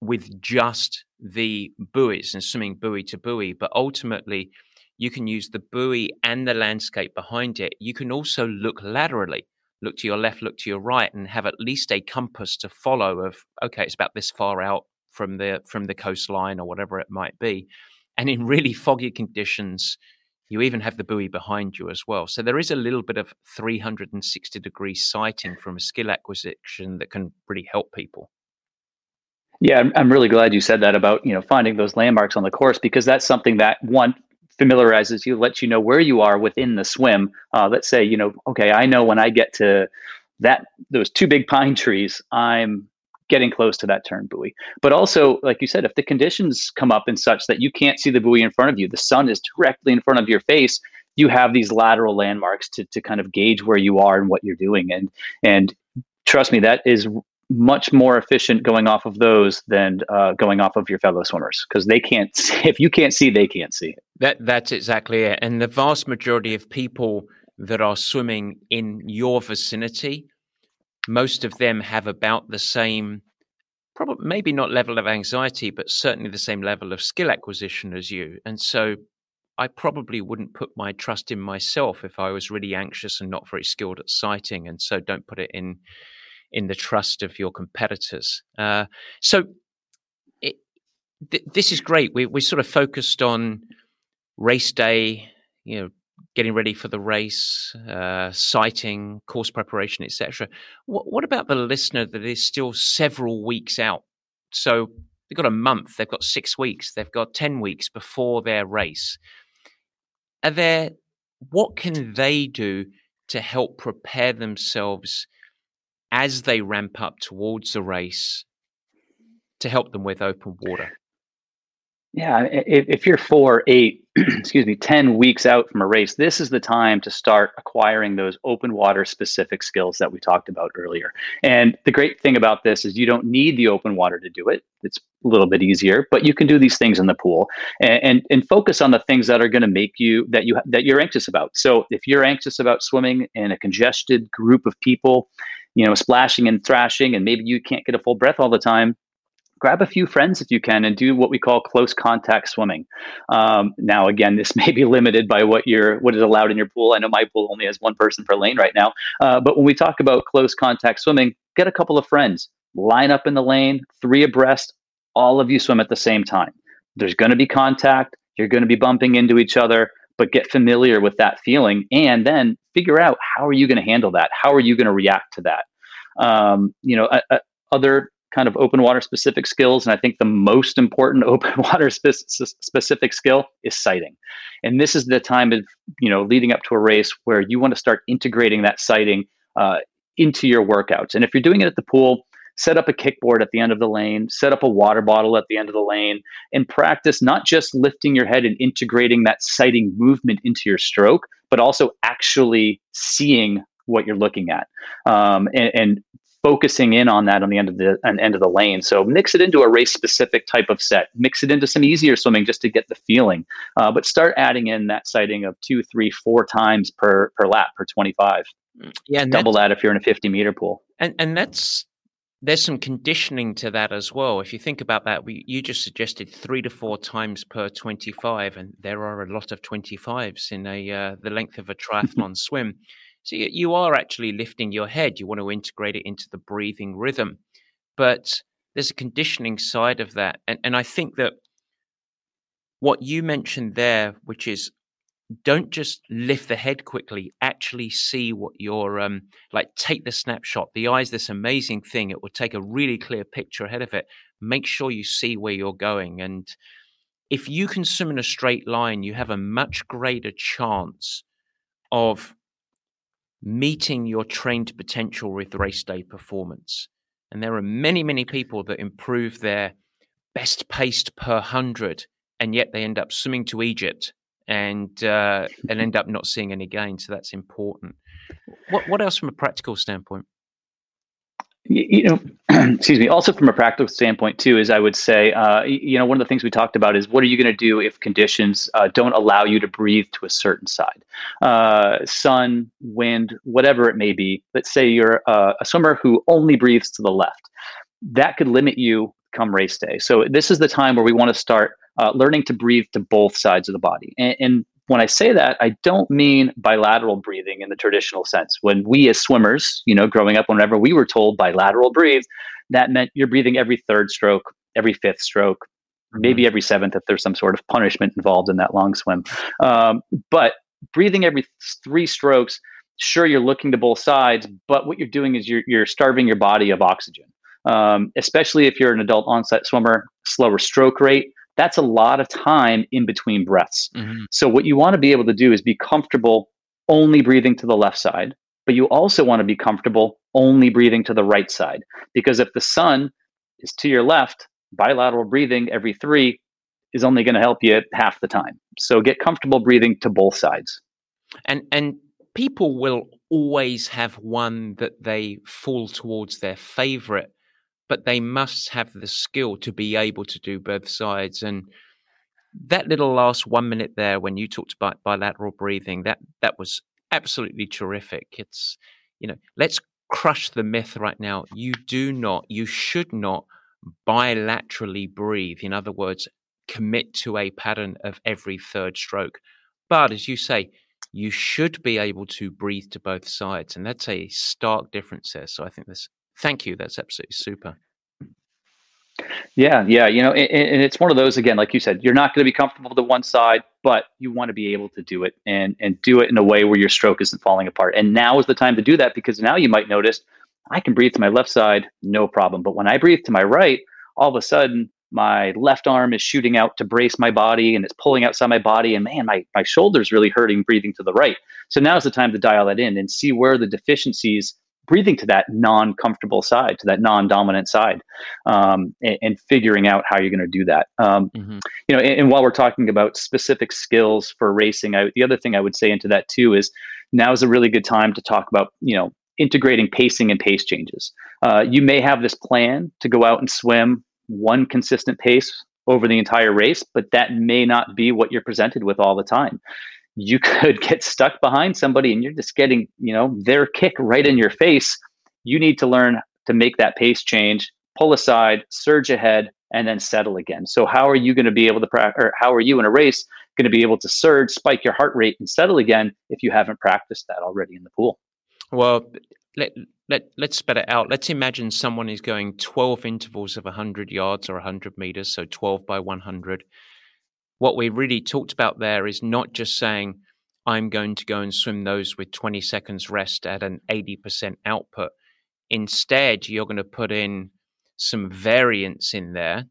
with just the buoys and swimming buoy to buoy, but ultimately you can use the buoy and the landscape behind it. You can also look laterally. look to your left, look to your right, and have at least a compass to follow of okay, it's about this far out from the from the coastline or whatever it might be. And in really foggy conditions, you even have the buoy behind you as well. So there is a little bit of 360 degree sighting from a skill acquisition that can really help people. Yeah, I'm really glad you said that about you know finding those landmarks on the course because that's something that one familiarizes you, lets you know where you are within the swim. Uh, let's say you know, okay, I know when I get to that those two big pine trees, I'm getting close to that turn buoy. But also, like you said, if the conditions come up in such that you can't see the buoy in front of you, the sun is directly in front of your face, you have these lateral landmarks to, to kind of gauge where you are and what you're doing. And and trust me, that is much more efficient going off of those than uh, going off of your fellow swimmers because they can't see, if you can't see they can't see that that's exactly it and the vast majority of people that are swimming in your vicinity most of them have about the same probably maybe not level of anxiety but certainly the same level of skill acquisition as you. And so i probably wouldn't put my trust in myself if i was really anxious and not very skilled at sighting and so don't put it in in the trust of your competitors. Uh, so it, th- this is great. We, we're sort of focused on race day you know getting ready for the race, uh, sighting, course preparation, etc. What, what about the listener that is still several weeks out? So they've got a month, they've got six weeks, they've got 10 weeks before their race. Are there, what can they do to help prepare themselves as they ramp up towards the race to help them with open water? Yeah, if, if you're four, eight, excuse me, 10 weeks out from a race, this is the time to start acquiring those open water specific skills that we talked about earlier. And the great thing about this is you don't need the open water to do it. It's a little bit easier, but you can do these things in the pool and, and, and focus on the things that are going to make you that you that you're anxious about. So if you're anxious about swimming in a congested group of people, you know, splashing and thrashing, and maybe you can't get a full breath all the time, grab a few friends if you can and do what we call close contact swimming. Um, now, again, this may be limited by what you're what is allowed in your pool. I know my pool only has one person per lane right now, uh, but when we talk about close contact swimming, get a couple of friends, line up in the lane, three abreast, all of you swim at the same time. There's going to be contact. You're going to be bumping into each other, but get familiar with that feeling and then figure out how are you going to handle that? How are you going to react to that? Um, you know, other kind of open water specific skills. And I think the most important open water spe- specific skill is sighting. And this is the time of, you know, leading up to a race where you want to start integrating that sighting uh, into your workouts. And if you're doing it at the pool, set up a kickboard at the end of the lane, set up a water bottle at the end of the lane, and practice not just lifting your head and integrating that sighting movement into your stroke, but also actually seeing what you're looking at um, and, and, focusing in on that on the end of the end of the lane. So mix it into a race specific type of set. Mix it into some easier swimming just to get the feeling. Uh, but start adding in that sighting of two, three, four times per per lap per twenty five. Yeah, double that if you're in a fifty meter pool. And and that's there's some conditioning to that as well. If you think about that, we, you just suggested three to four times per 25, and there are a lot of 25s in a uh, the length of a triathlon swim. So you are actually lifting your head. You want to integrate it into the breathing rhythm. But there's a conditioning side of that. And, and I think that what you mentioned there, which is don't just lift the head quickly, actually see what you're um, like, take the snapshot. The eye's this amazing thing. It will take a really clear picture ahead of it. Make sure you see where you're going. And if you can swim in a straight line, you have a much greater chance of meeting your trained potential with race day performance. And there are many, many people that improve their best paced per hundred, and yet they end up swimming to Egypt and uh, and end up not seeing any gain. So that's important. What what else from a practical standpoint? You know excuse me also from a practical standpoint too is i would say uh, you know one of the things we talked about is what are you going to do if conditions uh, don't allow you to breathe to a certain side? Uh, sun wind whatever it may be let's say you're a swimmer who only breathes to the left. That could limit you come race day. So this is the time where we want to start uh, learning to breathe to both sides of the body. And, and when I say that, I don't mean bilateral breathing in the traditional sense. When we as swimmers, you know, growing up, whenever we were told bilateral breathe, that meant you're breathing every third stroke, every fifth stroke, maybe mm-hmm. every seventh if there's some sort of punishment involved in that long swim. Um, but breathing every three strokes, sure, you're looking to both sides, but what you're doing is you're, you're starving your body of oxygen. Um, especially if you're an adult onset swimmer, slower stroke rate, that's a lot of time in between breaths. Mm-hmm. So, what you want to be able to do is be comfortable only breathing to the left side, but you also want to be comfortable only breathing to the right side. Because if the sun is to your left, bilateral breathing every three is only going to help you half the time. So get comfortable breathing to both sides. And and people will always have one that they fall towards their favorite, but they must have the skill to be able to do both sides. And that little last one minute there when you talked about bilateral breathing, that that was absolutely terrific. It's you know, let's crush the myth right now. You do not, you should not bilaterally breathe. In other words, commit to a pattern of every third stroke. But as you say, you should be able to breathe to both sides. And that's a stark difference there. So I think this, thank you. That's absolutely super. Yeah, yeah, you know, and, and, it's one of those again, like you said, you're not going to be comfortable to one side, but you want to be able to do it and and do it in a way where your stroke isn't falling apart. And now is the time to do that because now you might notice I can breathe to my left side, no problem. But when I breathe to my right, all of a sudden my left arm is shooting out to brace my body and it's pulling outside my body and man my, my shoulder's really hurting breathing to the right so now's the time to dial that in and see where the deficiencies breathing to that non-comfortable side to that non-dominant side um, and, and, figuring out how you're going to do that um, mm-hmm. you know and, and, while we're talking about specific skills for racing out the other thing i would say into that too is now is a really good time to talk about you know integrating pacing and pace changes. Uh, you may have this plan to go out and swim one consistent pace over the entire race, but that may not be what you're presented with all the time. You could get stuck behind somebody and you're just getting, you know, their kick right in your face. You need to learn to make that pace change, pull aside, surge ahead, and then settle again. So how are you going to be able to practice, or how are you in a race going to be able to surge, spike your heart rate, and settle again if you haven't practiced that already in the pool? Well, let let let's spell it out. Let's imagine someone is going 12 intervals of 100 yards or 100 meters, so 12 by 100. What we really talked about there is not just saying I'm going to go and swim those with 20 seconds rest at an 80% output. Instead, you're going to put in some variance in there.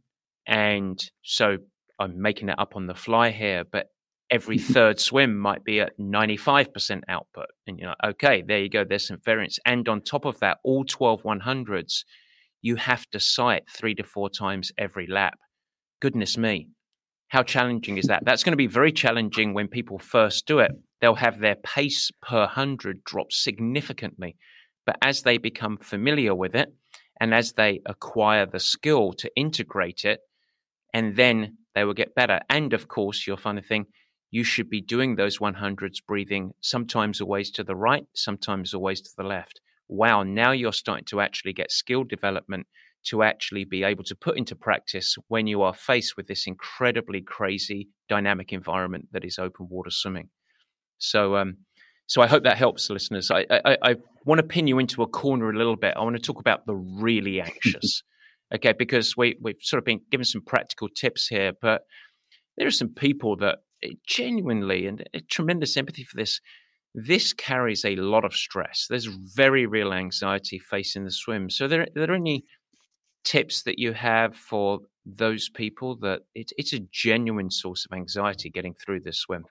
And so I'm making it up on the fly here, but every third swim might be at 95% output. And you're like, okay, there you go. There's some variance. And on top of that, all 12 100s, you have to sight three to four times every lap. Goodness me. How challenging is that? That's going to be very challenging when people first do it. They'll have their pace per 100 drop significantly. But as they become familiar with it and as they acquire the skill to integrate it, and then they will get better. And of course, you'll find a thing you should be doing those 100s breathing sometimes always to the right, sometimes always to the left. Wow, now you're starting to actually get skill development to actually be able to put into practice when you are faced with this incredibly crazy dynamic environment that is open water swimming. So, um, so I hope that helps, listeners. I, I, I want to pin you into a corner a little bit. I want to talk about the really anxious, okay? Because we we've sort of been given some practical tips here, but there are some people that genuinely and tremendous empathy for this. This carries a lot of stress. There's very real anxiety facing the swim. So, there, are there any tips that you have for those people that it, it's a genuine source of anxiety getting through this swim?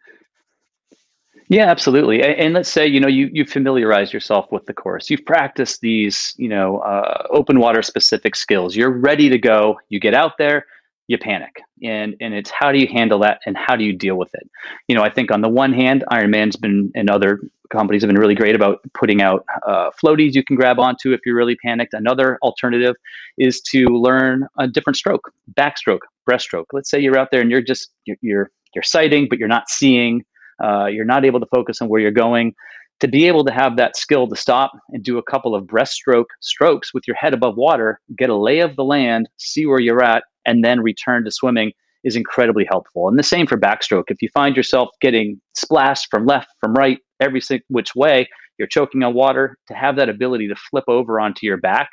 Yeah, absolutely. And, and, let's say you know you you familiarize yourself with the course. You've practiced these you know uh, open water specific skills. You're ready to go. You get out there you panic. And and it's how do you handle that and how do you deal with it? You know i think on the one hand Ironman's been and other companies have been really great about putting out uh, floaties you can grab onto if you're really panicked. Another alternative is to learn a different stroke backstroke breaststroke. Let's say you're out there and you're just you're you're, you're sighting but you're not seeing uh, you're not able to focus on where you're going to be able to have that skill to stop and do a couple of breaststroke strokes with your head above water, get a lay of the land, see where you're at, and then return to swimming is incredibly helpful. And the same for backstroke. If you find yourself getting splashed from left, from right, every which way, you're choking on water, to have that ability to flip over onto your back,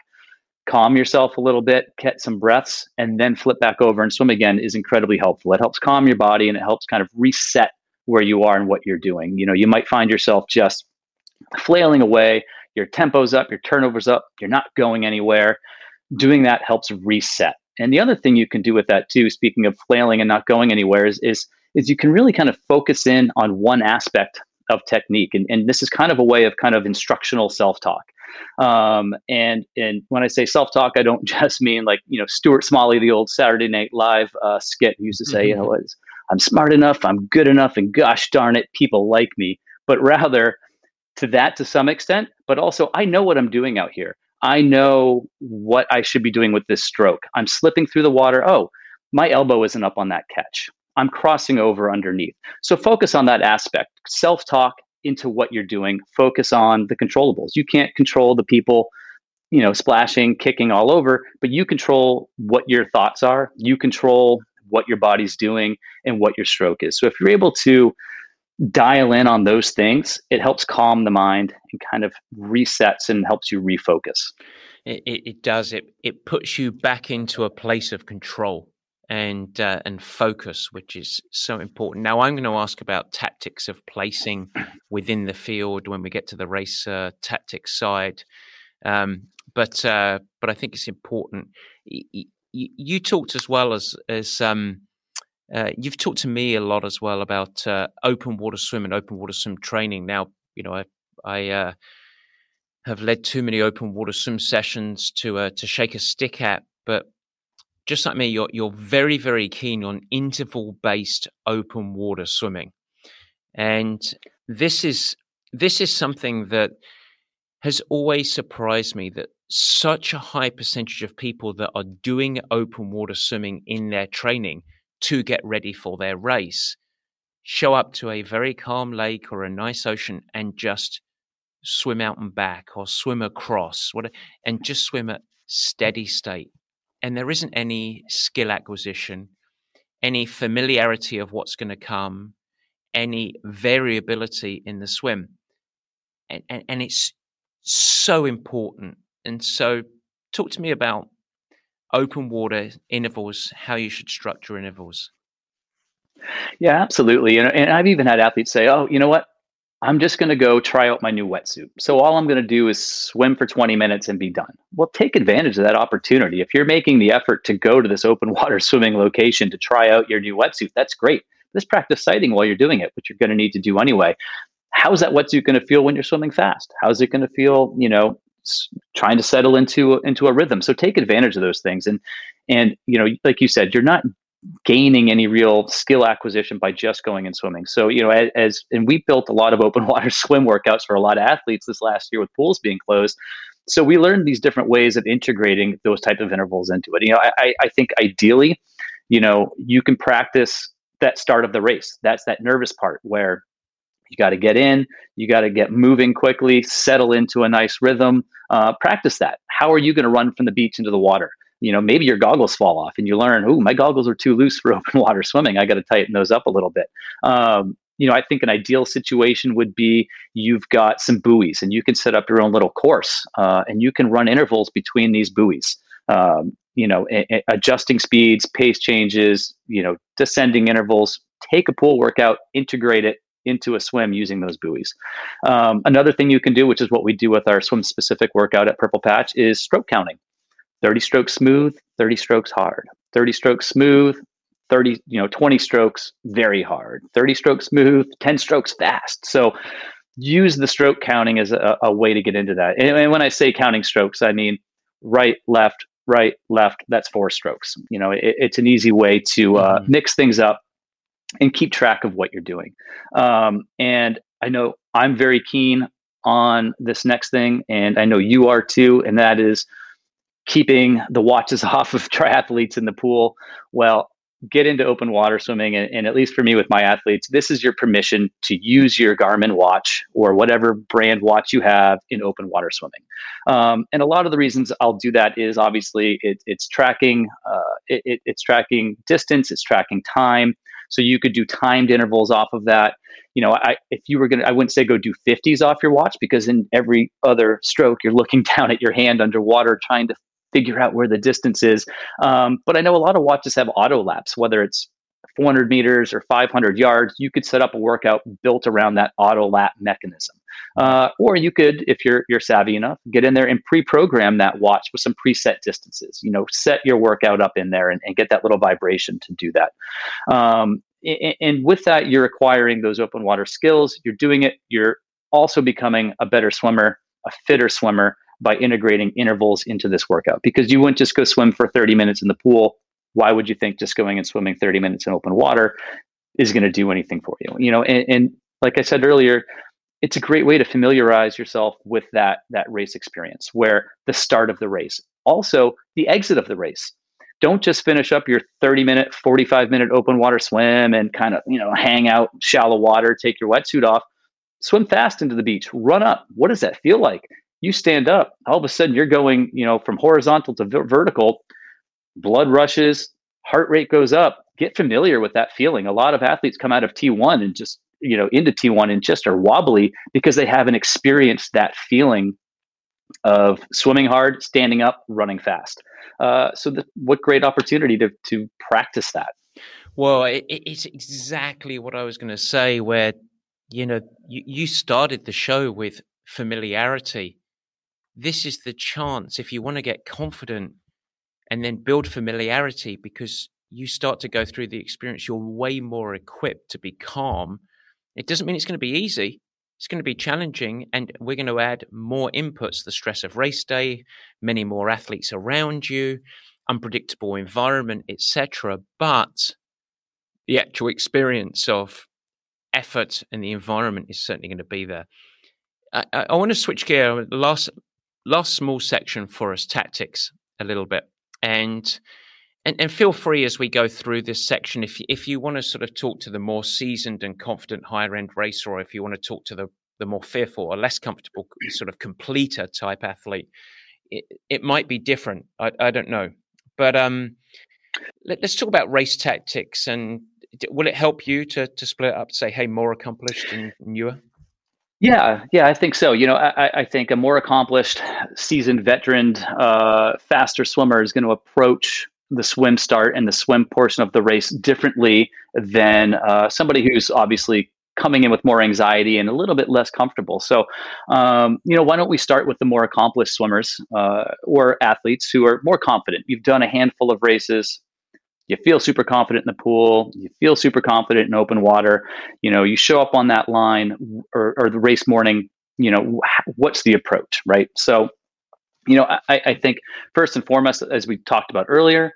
calm yourself a little bit, get some breaths, and then flip back over and swim again is incredibly helpful. It helps calm your body and it helps kind of reset where you are and what you're doing. You know, you might find yourself just flailing away, your tempo's up, your turnover's up, you're not going anywhere. Doing that helps reset. And the other thing you can do with that too, speaking of flailing and not going anywhere, is is, is you can really kind of focus in on one aspect of technique. And, and this is kind of a way of kind of instructional self-talk. Um, and and when I say self-talk, I don't just mean like you know Stuart Smalley, the old Saturday Night Live uh, skit, used to say, mm-hmm. you know, I'm smart enough, I'm good enough, and gosh darn it, people like me. But rather to that to some extent, but also I know what I'm doing out here. I know what I should be doing with this stroke. I'm slipping through the water. Oh, my elbow isn't up on that catch. I'm crossing over underneath. So focus on that aspect. Self talk into what you're doing. Focus on the controllables. You can't control the people, you know, splashing, kicking all over, but you control what your thoughts are. You control what your body's doing and what your stroke is. So if you're able to dial in on those things, it helps calm the mind and kind of resets and helps you refocus. It, it, it does. It it puts you back into a place of control and uh, and focus, which is so important. Now, I'm going to ask about tactics of placing within the field when we get to the race uh, tactics side. Um, but uh, but I think it's important. You, you, talked as well as as um, uh, you've talked to me a lot as well about uh, open water swim and open water swim training. Now, you know, I I uh, have led too many open water swim sessions to to shake a stick at, but just like me, you're you're very very keen on interval based open water swimming, and this is this is something that has always surprised me that such a high percentage of people that are doing open water swimming in their training to get ready for their race show up to a very calm lake or a nice ocean and just swim out and back or swim across and just swim at steady state and there isn't any skill acquisition, any familiarity of what's going to come, any variability in the swim. And, and, and it's so important. And so, talk to me about open water intervals, how you should structure intervals. Yeah, absolutely. And, and I've even had athletes say, oh, you know what? I'm just going to go try out my new wetsuit. So all I'm going to do is swim for 20 minutes and be done. Well, take advantage of that opportunity. If you're making the effort to go to this open water swimming location to try out your new wetsuit, that's great. Just practice sighting while you're doing it, which you're going to need to do anyway. How's that wetsuit going to feel when you're swimming fast? How's it going to feel, you know, trying to settle into into a rhythm? So take advantage of those things and and you know, like you said, you're not gaining any real skill acquisition by just going and swimming. So, you know, as, as, and we built a lot of open water swim workouts for a lot of athletes this last year with pools being closed. So we learned these different ways of integrating those type of intervals into it. You know, I, I think ideally, you know, you can practice that start of the race. That's that nervous part where you got to get in, you got to get moving quickly, settle into a nice rhythm. Uh, practice that. How are you going to run from the beach into the water? you know maybe your goggles fall off and you learn oh my goggles are too loose for open water swimming i got to tighten those up a little bit um, you know i think an ideal situation would be you've got some buoys and you can set up your own little course uh, and you can run intervals between these buoys um, you know a- a- adjusting speeds pace changes you know descending intervals take a pool workout integrate it into a swim using those buoys. Um, another thing you can do, which is what we do with our swim specific workout at Purple Patch, is stroke counting. 30 strokes smooth, 30 strokes hard. 30 strokes smooth, 30, you know, 20 strokes very hard. 30 strokes smooth, 10 strokes fast. So use the stroke counting as a, a way to get into that. And, and, when I say counting strokes, I mean right, left, right, left. That's four strokes. You know, it, it's an easy way to uh, mm-hmm. mix things up and keep track of what you're doing. Um, and I know I'm very keen on this next thing, and I know you are too, and that is keeping the watches off of triathletes in the pool. Well, get into open water swimming and, and, at least for me with my athletes this is your permission to use your garmin watch or whatever brand watch you have in open water swimming um, and a lot of the reasons i'll do that is obviously it, it's tracking uh, it, it's tracking distance it's tracking time so you could do timed intervals off of that you know i if you were going to i wouldn't say go do 50s off your watch because in every other stroke you're looking down at your hand underwater trying to figure out where the distance is. Um, but I know a lot of watches have auto laps, whether it's 400 meters or 500 yards. You could set up a workout built around that auto lap mechanism. Uh, or you could, if you're you're savvy enough, get in there and pre-program that watch with some preset distances. You know, set your workout up in there and, and get that little vibration to do that. Um, and, and with that, you're acquiring those open water skills. You're doing it. You're also becoming a better swimmer, a fitter swimmer, by integrating intervals into this workout because you wouldn't just go swim for 30 minutes in the pool. Why would you think just going and swimming 30 minutes in open water is going to do anything for you? You know, and, and like I said earlier, it's a great way to familiarize yourself with that that race experience where the start of the race also the exit of the race. Don't just finish up your 30 minute 45 minute open water swim and kind of you know hang out shallow water take your wetsuit off. Swim fast into the beach run up. What does that feel like? You stand up, all of a sudden you're going, you know, from horizontal to vertical, blood rushes, heart rate goes up. Get familiar with that feeling. A lot of athletes come out of T1 and just, you know, into T1 and just are wobbly because they haven't experienced that feeling of swimming hard, standing up, running fast. Uh, so, the, what great opportunity to to practice that. Well, it, it's exactly what I was going to say. Where you know you, you started the show with familiarity this is the chance if you want to get confident and then build familiarity because you start to go through the experience, you're way more equipped to be calm. It doesn't mean it's going to be easy. It's going to be challenging, and we're going to add more inputs the stress of race day, many more athletes around you, unpredictable environment, etc. But the actual experience of effort and the environment is certainly going to be there. I, I want to switch gear. Last last small section for us, tactics, a little bit, and and, and feel free as we go through this section if you, if you want to sort of talk to the more seasoned and confident higher end racer, or if you want to talk to the the more fearful or less comfortable sort of completer type athlete, it, it might be different. I, I don't know, but um, let, us talk about race tactics and will it help you to to split it up? Say, hey, more accomplished and newer. Yeah, yeah, I think so. You know, I, I think a more accomplished, seasoned veteran, uh, faster swimmer is going to approach the swim start and the swim portion of the race differently than uh, somebody who's obviously coming in with more anxiety and a little bit less comfortable. So, um, you know, why don't we start with the more accomplished swimmers uh, or athletes who are more confident? You've done a handful of races, you feel super confident in the pool. You feel super confident in open water. You know you show up on that line or, or the race morning you know what's the approach right? So you know I, I think first and foremost as we talked about earlier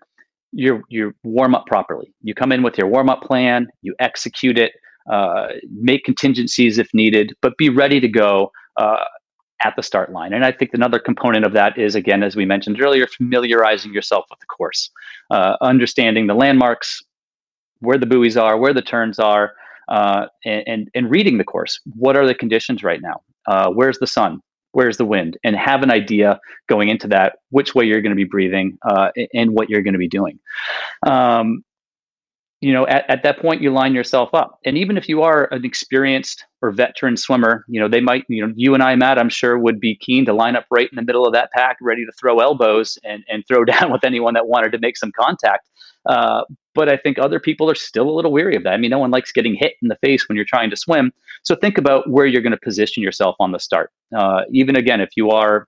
you you warm up properly. You come in with your warm up plan you execute it uh, make contingencies if needed but be ready to go uh, at the start line. And I think another component of that is, again, as we mentioned earlier, familiarizing yourself with the course, uh, understanding the landmarks, where the buoys are, where the turns are, uh, and, and, reading the course. What are the conditions right now? Uh, where's the sun? Where's the wind? And have an idea going into that which way you're going to be breathing uh, and what you're going to be doing. Um, you know, at, at that point, you line yourself up. And even if you are an experienced or veteran swimmer, you know, they might, you know, you and I, Matt, I'm sure would be keen to line up right in the middle of that pack, ready to throw elbows and, and throw down with anyone that wanted to make some contact. Uh, but I think other people are still a little weary of that. I mean, no one likes getting hit in the face when you're trying to swim. So think about where you're going to position yourself on the start. Uh, even again, if you are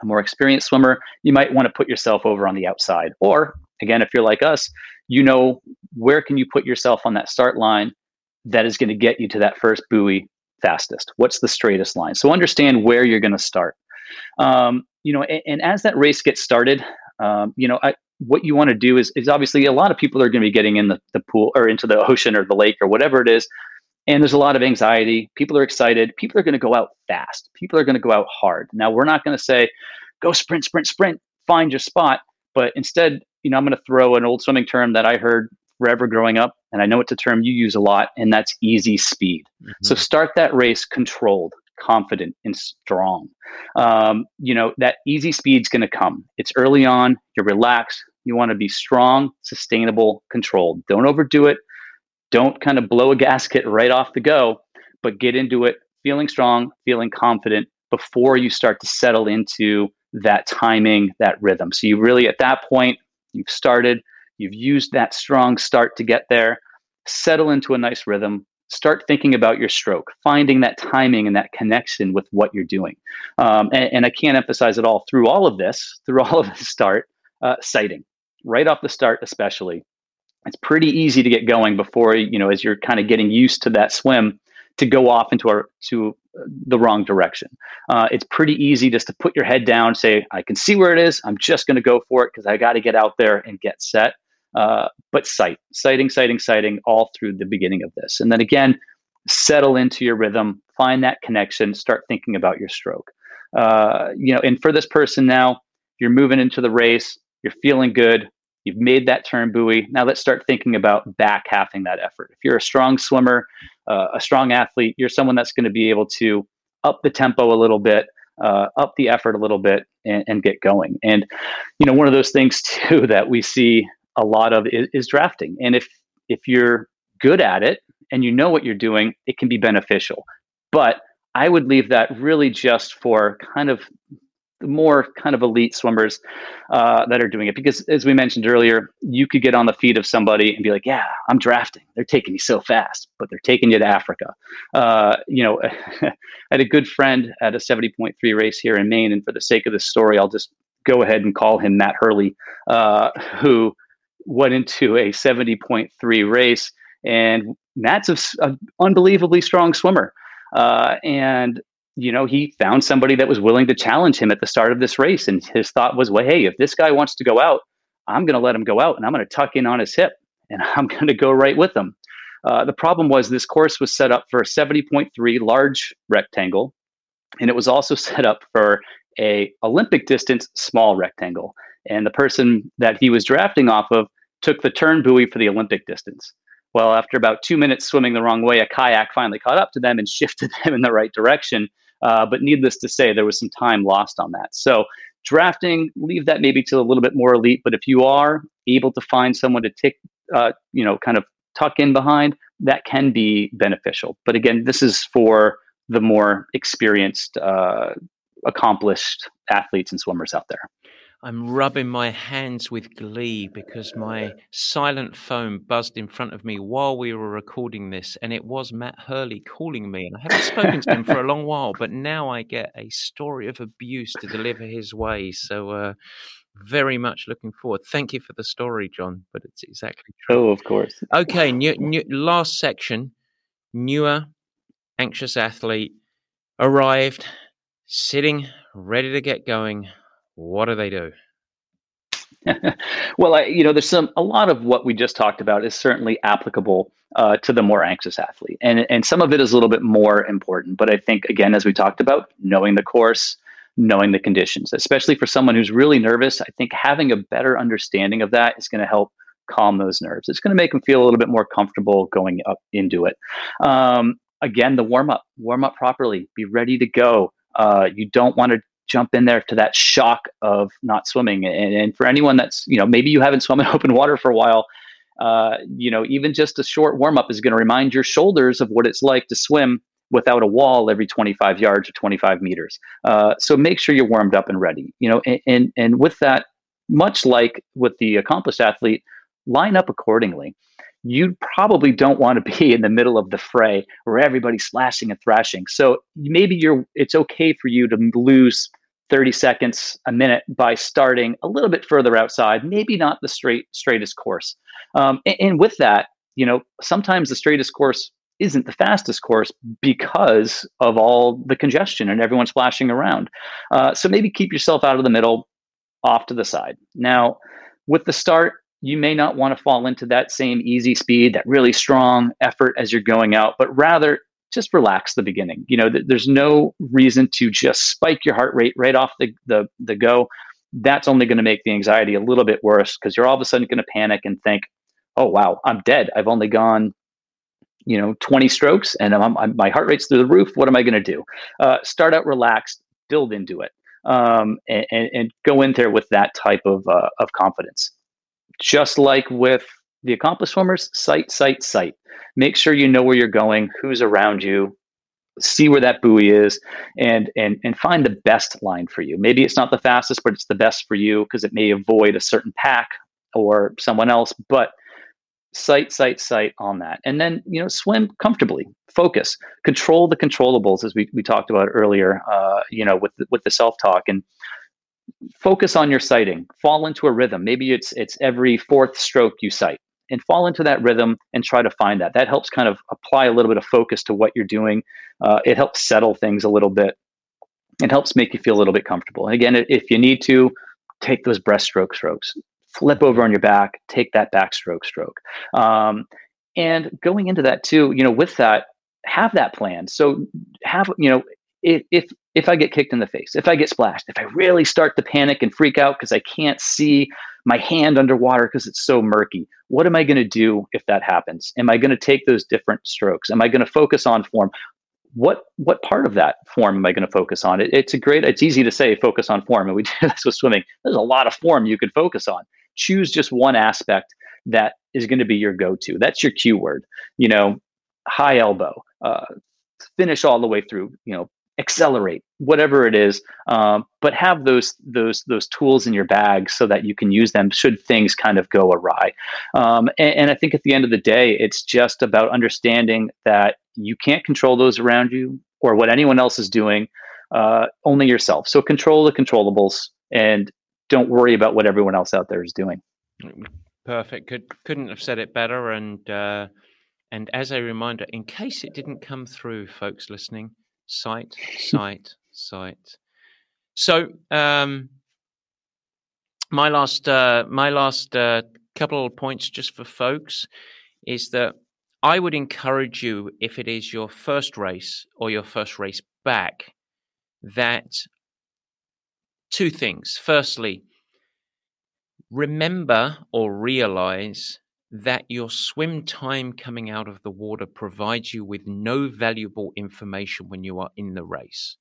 a more experienced swimmer, you might want to put yourself over on the outside. Or again, if you're like us, you know where can you put yourself on that start line that is going to get you to that first buoy fastest? What's the straightest line? So understand where you're going to start. Um, you know and, and, as that race gets started um, you know I, what you want to do is, is obviously a lot of people are going to be getting in the, the pool or into the ocean or the lake or whatever it is and there's a lot of anxiety. People are excited. People are going to go out fast. People are going to go out hard. Now we're not going to say go sprint sprint sprint find your spot but instead you know, I'm going to throw an old swimming term that I heard forever growing up, and I know it's a term you use a lot, and that's easy speed. Mm-hmm. So start that race controlled, confident, and strong. Um, you know, that easy speed's going to come. It's early on, you're relaxed. You want to be strong, sustainable, controlled. Don't overdo it. Don't kind of blow a gasket right off the go, but get into it feeling strong, feeling confident before you start to settle into that timing, that rhythm. So you really, at that point, you've started, you've used that strong start to get there, settle into a nice rhythm, start thinking about your stroke, finding that timing and that connection with what you're doing. Um, and, and, I can't emphasize it all through all of this, through all of the start, uh, sighting, right off the start, especially. It's pretty easy to get going before, you know, as you're kind of getting used to that swim to go off into our, to the wrong direction. Uh, it's pretty easy just to put your head down, say, I can see where it is. I'm just going to go for it because I got to get out there and get set. Uh, but sight, sighting, sighting, sighting all through the beginning of this. And then again, settle into your rhythm, find that connection, start thinking about your stroke. Uh, you know, and for this person now, you're moving into the race, you're feeling good, you've made that turn buoy. Now let's start thinking about back halving that effort. If you're a strong swimmer, uh, a strong athlete, you're someone that's going to be able to up the tempo a little bit, uh, up the effort a little bit, and, and, get going. And you know, one of those things too that we see a lot of is, is drafting. And if if you're good at it and you know what you're doing, it can be beneficial. But I would leave that really just for kind of the more kind of elite swimmers uh, that are doing it. Because as we mentioned earlier, you could get on the feet of somebody and be like, "Yeah, I'm drafting. They're taking me so fast, but they're taking you to Africa." Uh, you know, I had a good friend at a 70.3 race here in Maine, and for the sake of this story, I'll just go ahead and call him Matt Hurley, uh, who went into a 70.3 race, and Matt's an unbelievably strong swimmer. Uh, and you know, he found somebody that was willing to challenge him at the start of this race. And his thought was, well, hey, if this guy wants to go out, I'm going to let him go out and I'm going to tuck in on his hip and I'm going to go right with him. Uh, the problem was this course was set up for a 70.3 large rectangle, and it was also set up for a Olympic distance small rectangle. And the person that he was drafting off of took the turn buoy for the Olympic distance. Well, after about two minutes swimming the wrong way, a kayak finally caught up to them and shifted them in the right direction. Uh, but needless to say, there was some time lost on that. So drafting, leave that maybe to a little bit more elite. But if you are able to find someone to take, uh, you know, kind of tuck in behind, that can be beneficial. But again, this is for the more experienced, uh, accomplished athletes and swimmers out there. I'm rubbing my hands with glee because my silent phone buzzed in front of me while we were recording this, and it was Matt Hurley calling me. And I haven't spoken to him for a long while, but now I get a story of abuse to deliver his way. So, uh, very much looking forward. Thank you for the story, John. But it's exactly true. Oh, of course. Okay, new, new, last section. Newer, anxious athlete arrived, sitting, ready to get going what do they do? well, I, you know, there's some a lot of what we just talked about is certainly applicable uh, to the more anxious athlete, and and some of it is a little bit more important. But I think again, as we talked about, knowing the course, knowing the conditions, especially for someone who's really nervous, I think having a better understanding of that is going to help calm those nerves. It's going to make them feel a little bit more comfortable going up into it. Um, again, the warm up, warm up properly, be ready to go. Uh, you don't want to jump in there to that shock of not swimming. And, and for anyone that's, you know, maybe you haven't swum in open water for a while, uh, you know, even just a short warm up is going to remind your shoulders of what it's like to swim without a wall every 25 yards or 25 meters. Uh, so make sure you're warmed up and ready. You know, and, and and with that, much like with the accomplished athlete, line up accordingly you probably don't want to be in the middle of the fray where everybody's slashing and thrashing. So maybe you're it's okay for you to lose 30 seconds a minute by starting a little bit further outside, maybe not the straight straightest course. Um, and, and with that, you know, sometimes the straightest course isn't the fastest course because of all the congestion and everyone splashing around. Uh, so maybe keep yourself out of the middle, off to the side. Now, with the start, you may not want to fall into that same easy speed, that really strong effort as you're going out, but rather just relax the beginning. You know, th- there's no reason to just spike your heart rate right off the, the, the go. That's only going to make the anxiety a little bit worse because you're all of a sudden going to panic and think, oh wow, I'm dead. I've only gone you know 20 strokes and I'm, I'm, my heart rate's through the roof what am i going to do uh, start out relaxed build into it um, and, and, go in there with that type of, uh, of confidence just like with the accomplished swimmers sight sight sight. Make sure you know where you're going who's around you see where that buoy is and and and find the best line for you. Maybe it's not the fastest but it's the best for you because it may avoid a certain pack or someone else but sight, sight, sight on that. And then, you know, swim comfortably, focus, control the controllables as we, we talked about earlier, uh, you know, with, the, with the self-talk and focus on your sighting, fall into a rhythm. Maybe it's, it's every fourth stroke you sight and fall into that rhythm and try to find that. That helps kind of apply a little bit of focus to what you're doing. Uh, it helps settle things a little bit. It helps make you feel a little bit comfortable. And again, if you need to, take those breaststroke strokes flip over on your back, take that backstroke stroke. Um, and going into that too, you know, with that, have that plan. So have, you know, if, if if I get kicked in the face, if I get splashed, if I really start to panic and freak out because I can't see my hand underwater because it's so murky, what am I going to do if that happens? Am I going to take those different strokes? Am I going to focus on form? What what part of that form am I going to focus on? It, it's a great. It's easy to say focus on form, and we do this with swimming. There's a lot of form you could focus on choose just one aspect that is going to be your go-to. That's your keyword. You know, high elbow, uh, finish all the way through. You know, accelerate, whatever it is. Um, but have those those those tools in your bag so that you can use them should things kind of go awry. Um, and, and I think at the end of the day, it's just about understanding that you can't control those around you or what anyone else is doing. Uh, only yourself. So control the controllables and don't worry about what everyone else out there is doing. Perfect. Could couldn't have said it better. And uh, and as a reminder, in case it didn't come through, folks listening, sight, sight, sight. So um, my last uh, my last uh, couple of points just for folks is that I would encourage you if it is your first race or your first race back that two things. Firstly, remember or realize that your swim time coming out of the water provides you with no valuable information when you are in the race.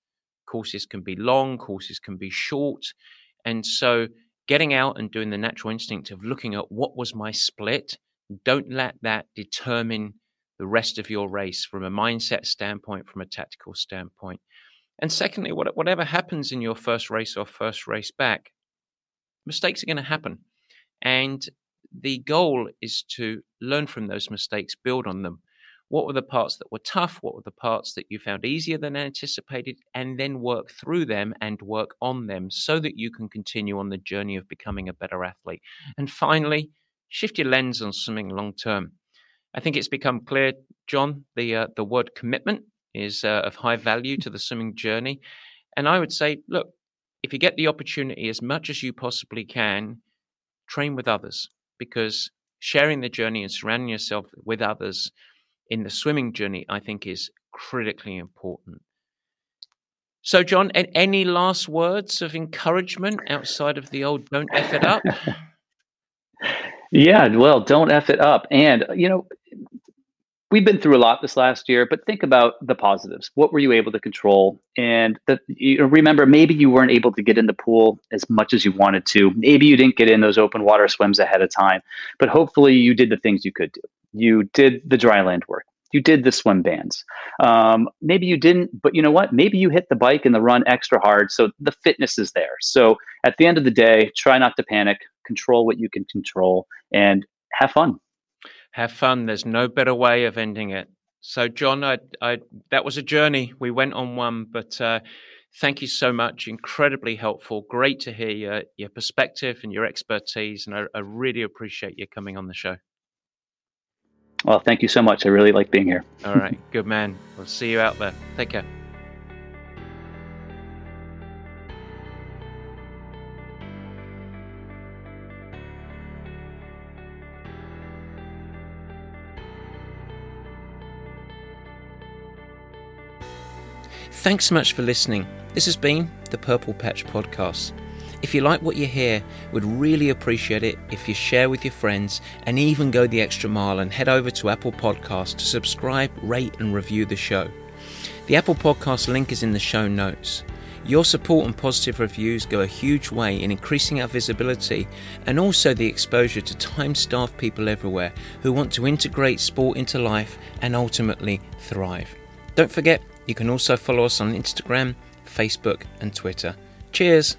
Courses can be long, courses can be short. And so getting out and doing the natural instinct of looking at what was my split, don't let that determine the rest of your race from a mindset standpoint, from a tactical standpoint. And secondly, whatever happens in your first race or first race back, mistakes are going to happen. And the goal is to learn from those mistakes, build on them. What were the parts that were tough? What were the parts that you found easier than anticipated? And then work through them and work on them so that you can continue on the journey of becoming a better athlete. And finally, shift your lens on swimming long term. I think it's become clear, John, the uh, the word commitment is uh, of high value to the swimming journey. And I would say, look, if you get the opportunity as much as you possibly can, train with others because sharing the journey and surrounding yourself with others in the swimming journey, I think, is critically important. So, John, any last words of encouragement outside of the old don't F it up? yeah, well, don't F it up. And, you know, we've been through a lot this last year, but think about the positives. What were you able to control? And you know, remember, maybe you weren't able to get in the pool as much as you wanted to. Maybe you didn't get in those open water swims ahead of time, but hopefully you did the things you could do. You did the dry land work. You did the swim bands. Um, maybe you didn't, but you know what? Maybe you hit the bike and the run extra hard. So the fitness is there. So at the end of the day, try not to panic, control what you can control, and have fun have fun. There's no better way of ending it. So, John, I, I, that was a journey. We went on one, but uh, thank you so much. Incredibly helpful. Great to hear your, your perspective and your expertise. And I, I really appreciate you coming on the show. Well, thank you so much. I really like being here. All right. Good man. We'll see you out there. Take care. Thanks so much for listening. This has been the Purple Patch Podcast. If you like what you hear, we'd really appreciate it if you share with your friends and even go the extra mile and head over to Apple Podcasts to subscribe, rate, and review the show. The Apple Podcast link is in the show notes. Your support and positive reviews go a huge way in increasing our visibility and also the exposure to time starved people everywhere who want to integrate sport into life and ultimately thrive. Don't forget, you can also follow us on Instagram, Facebook, and Twitter. Cheers!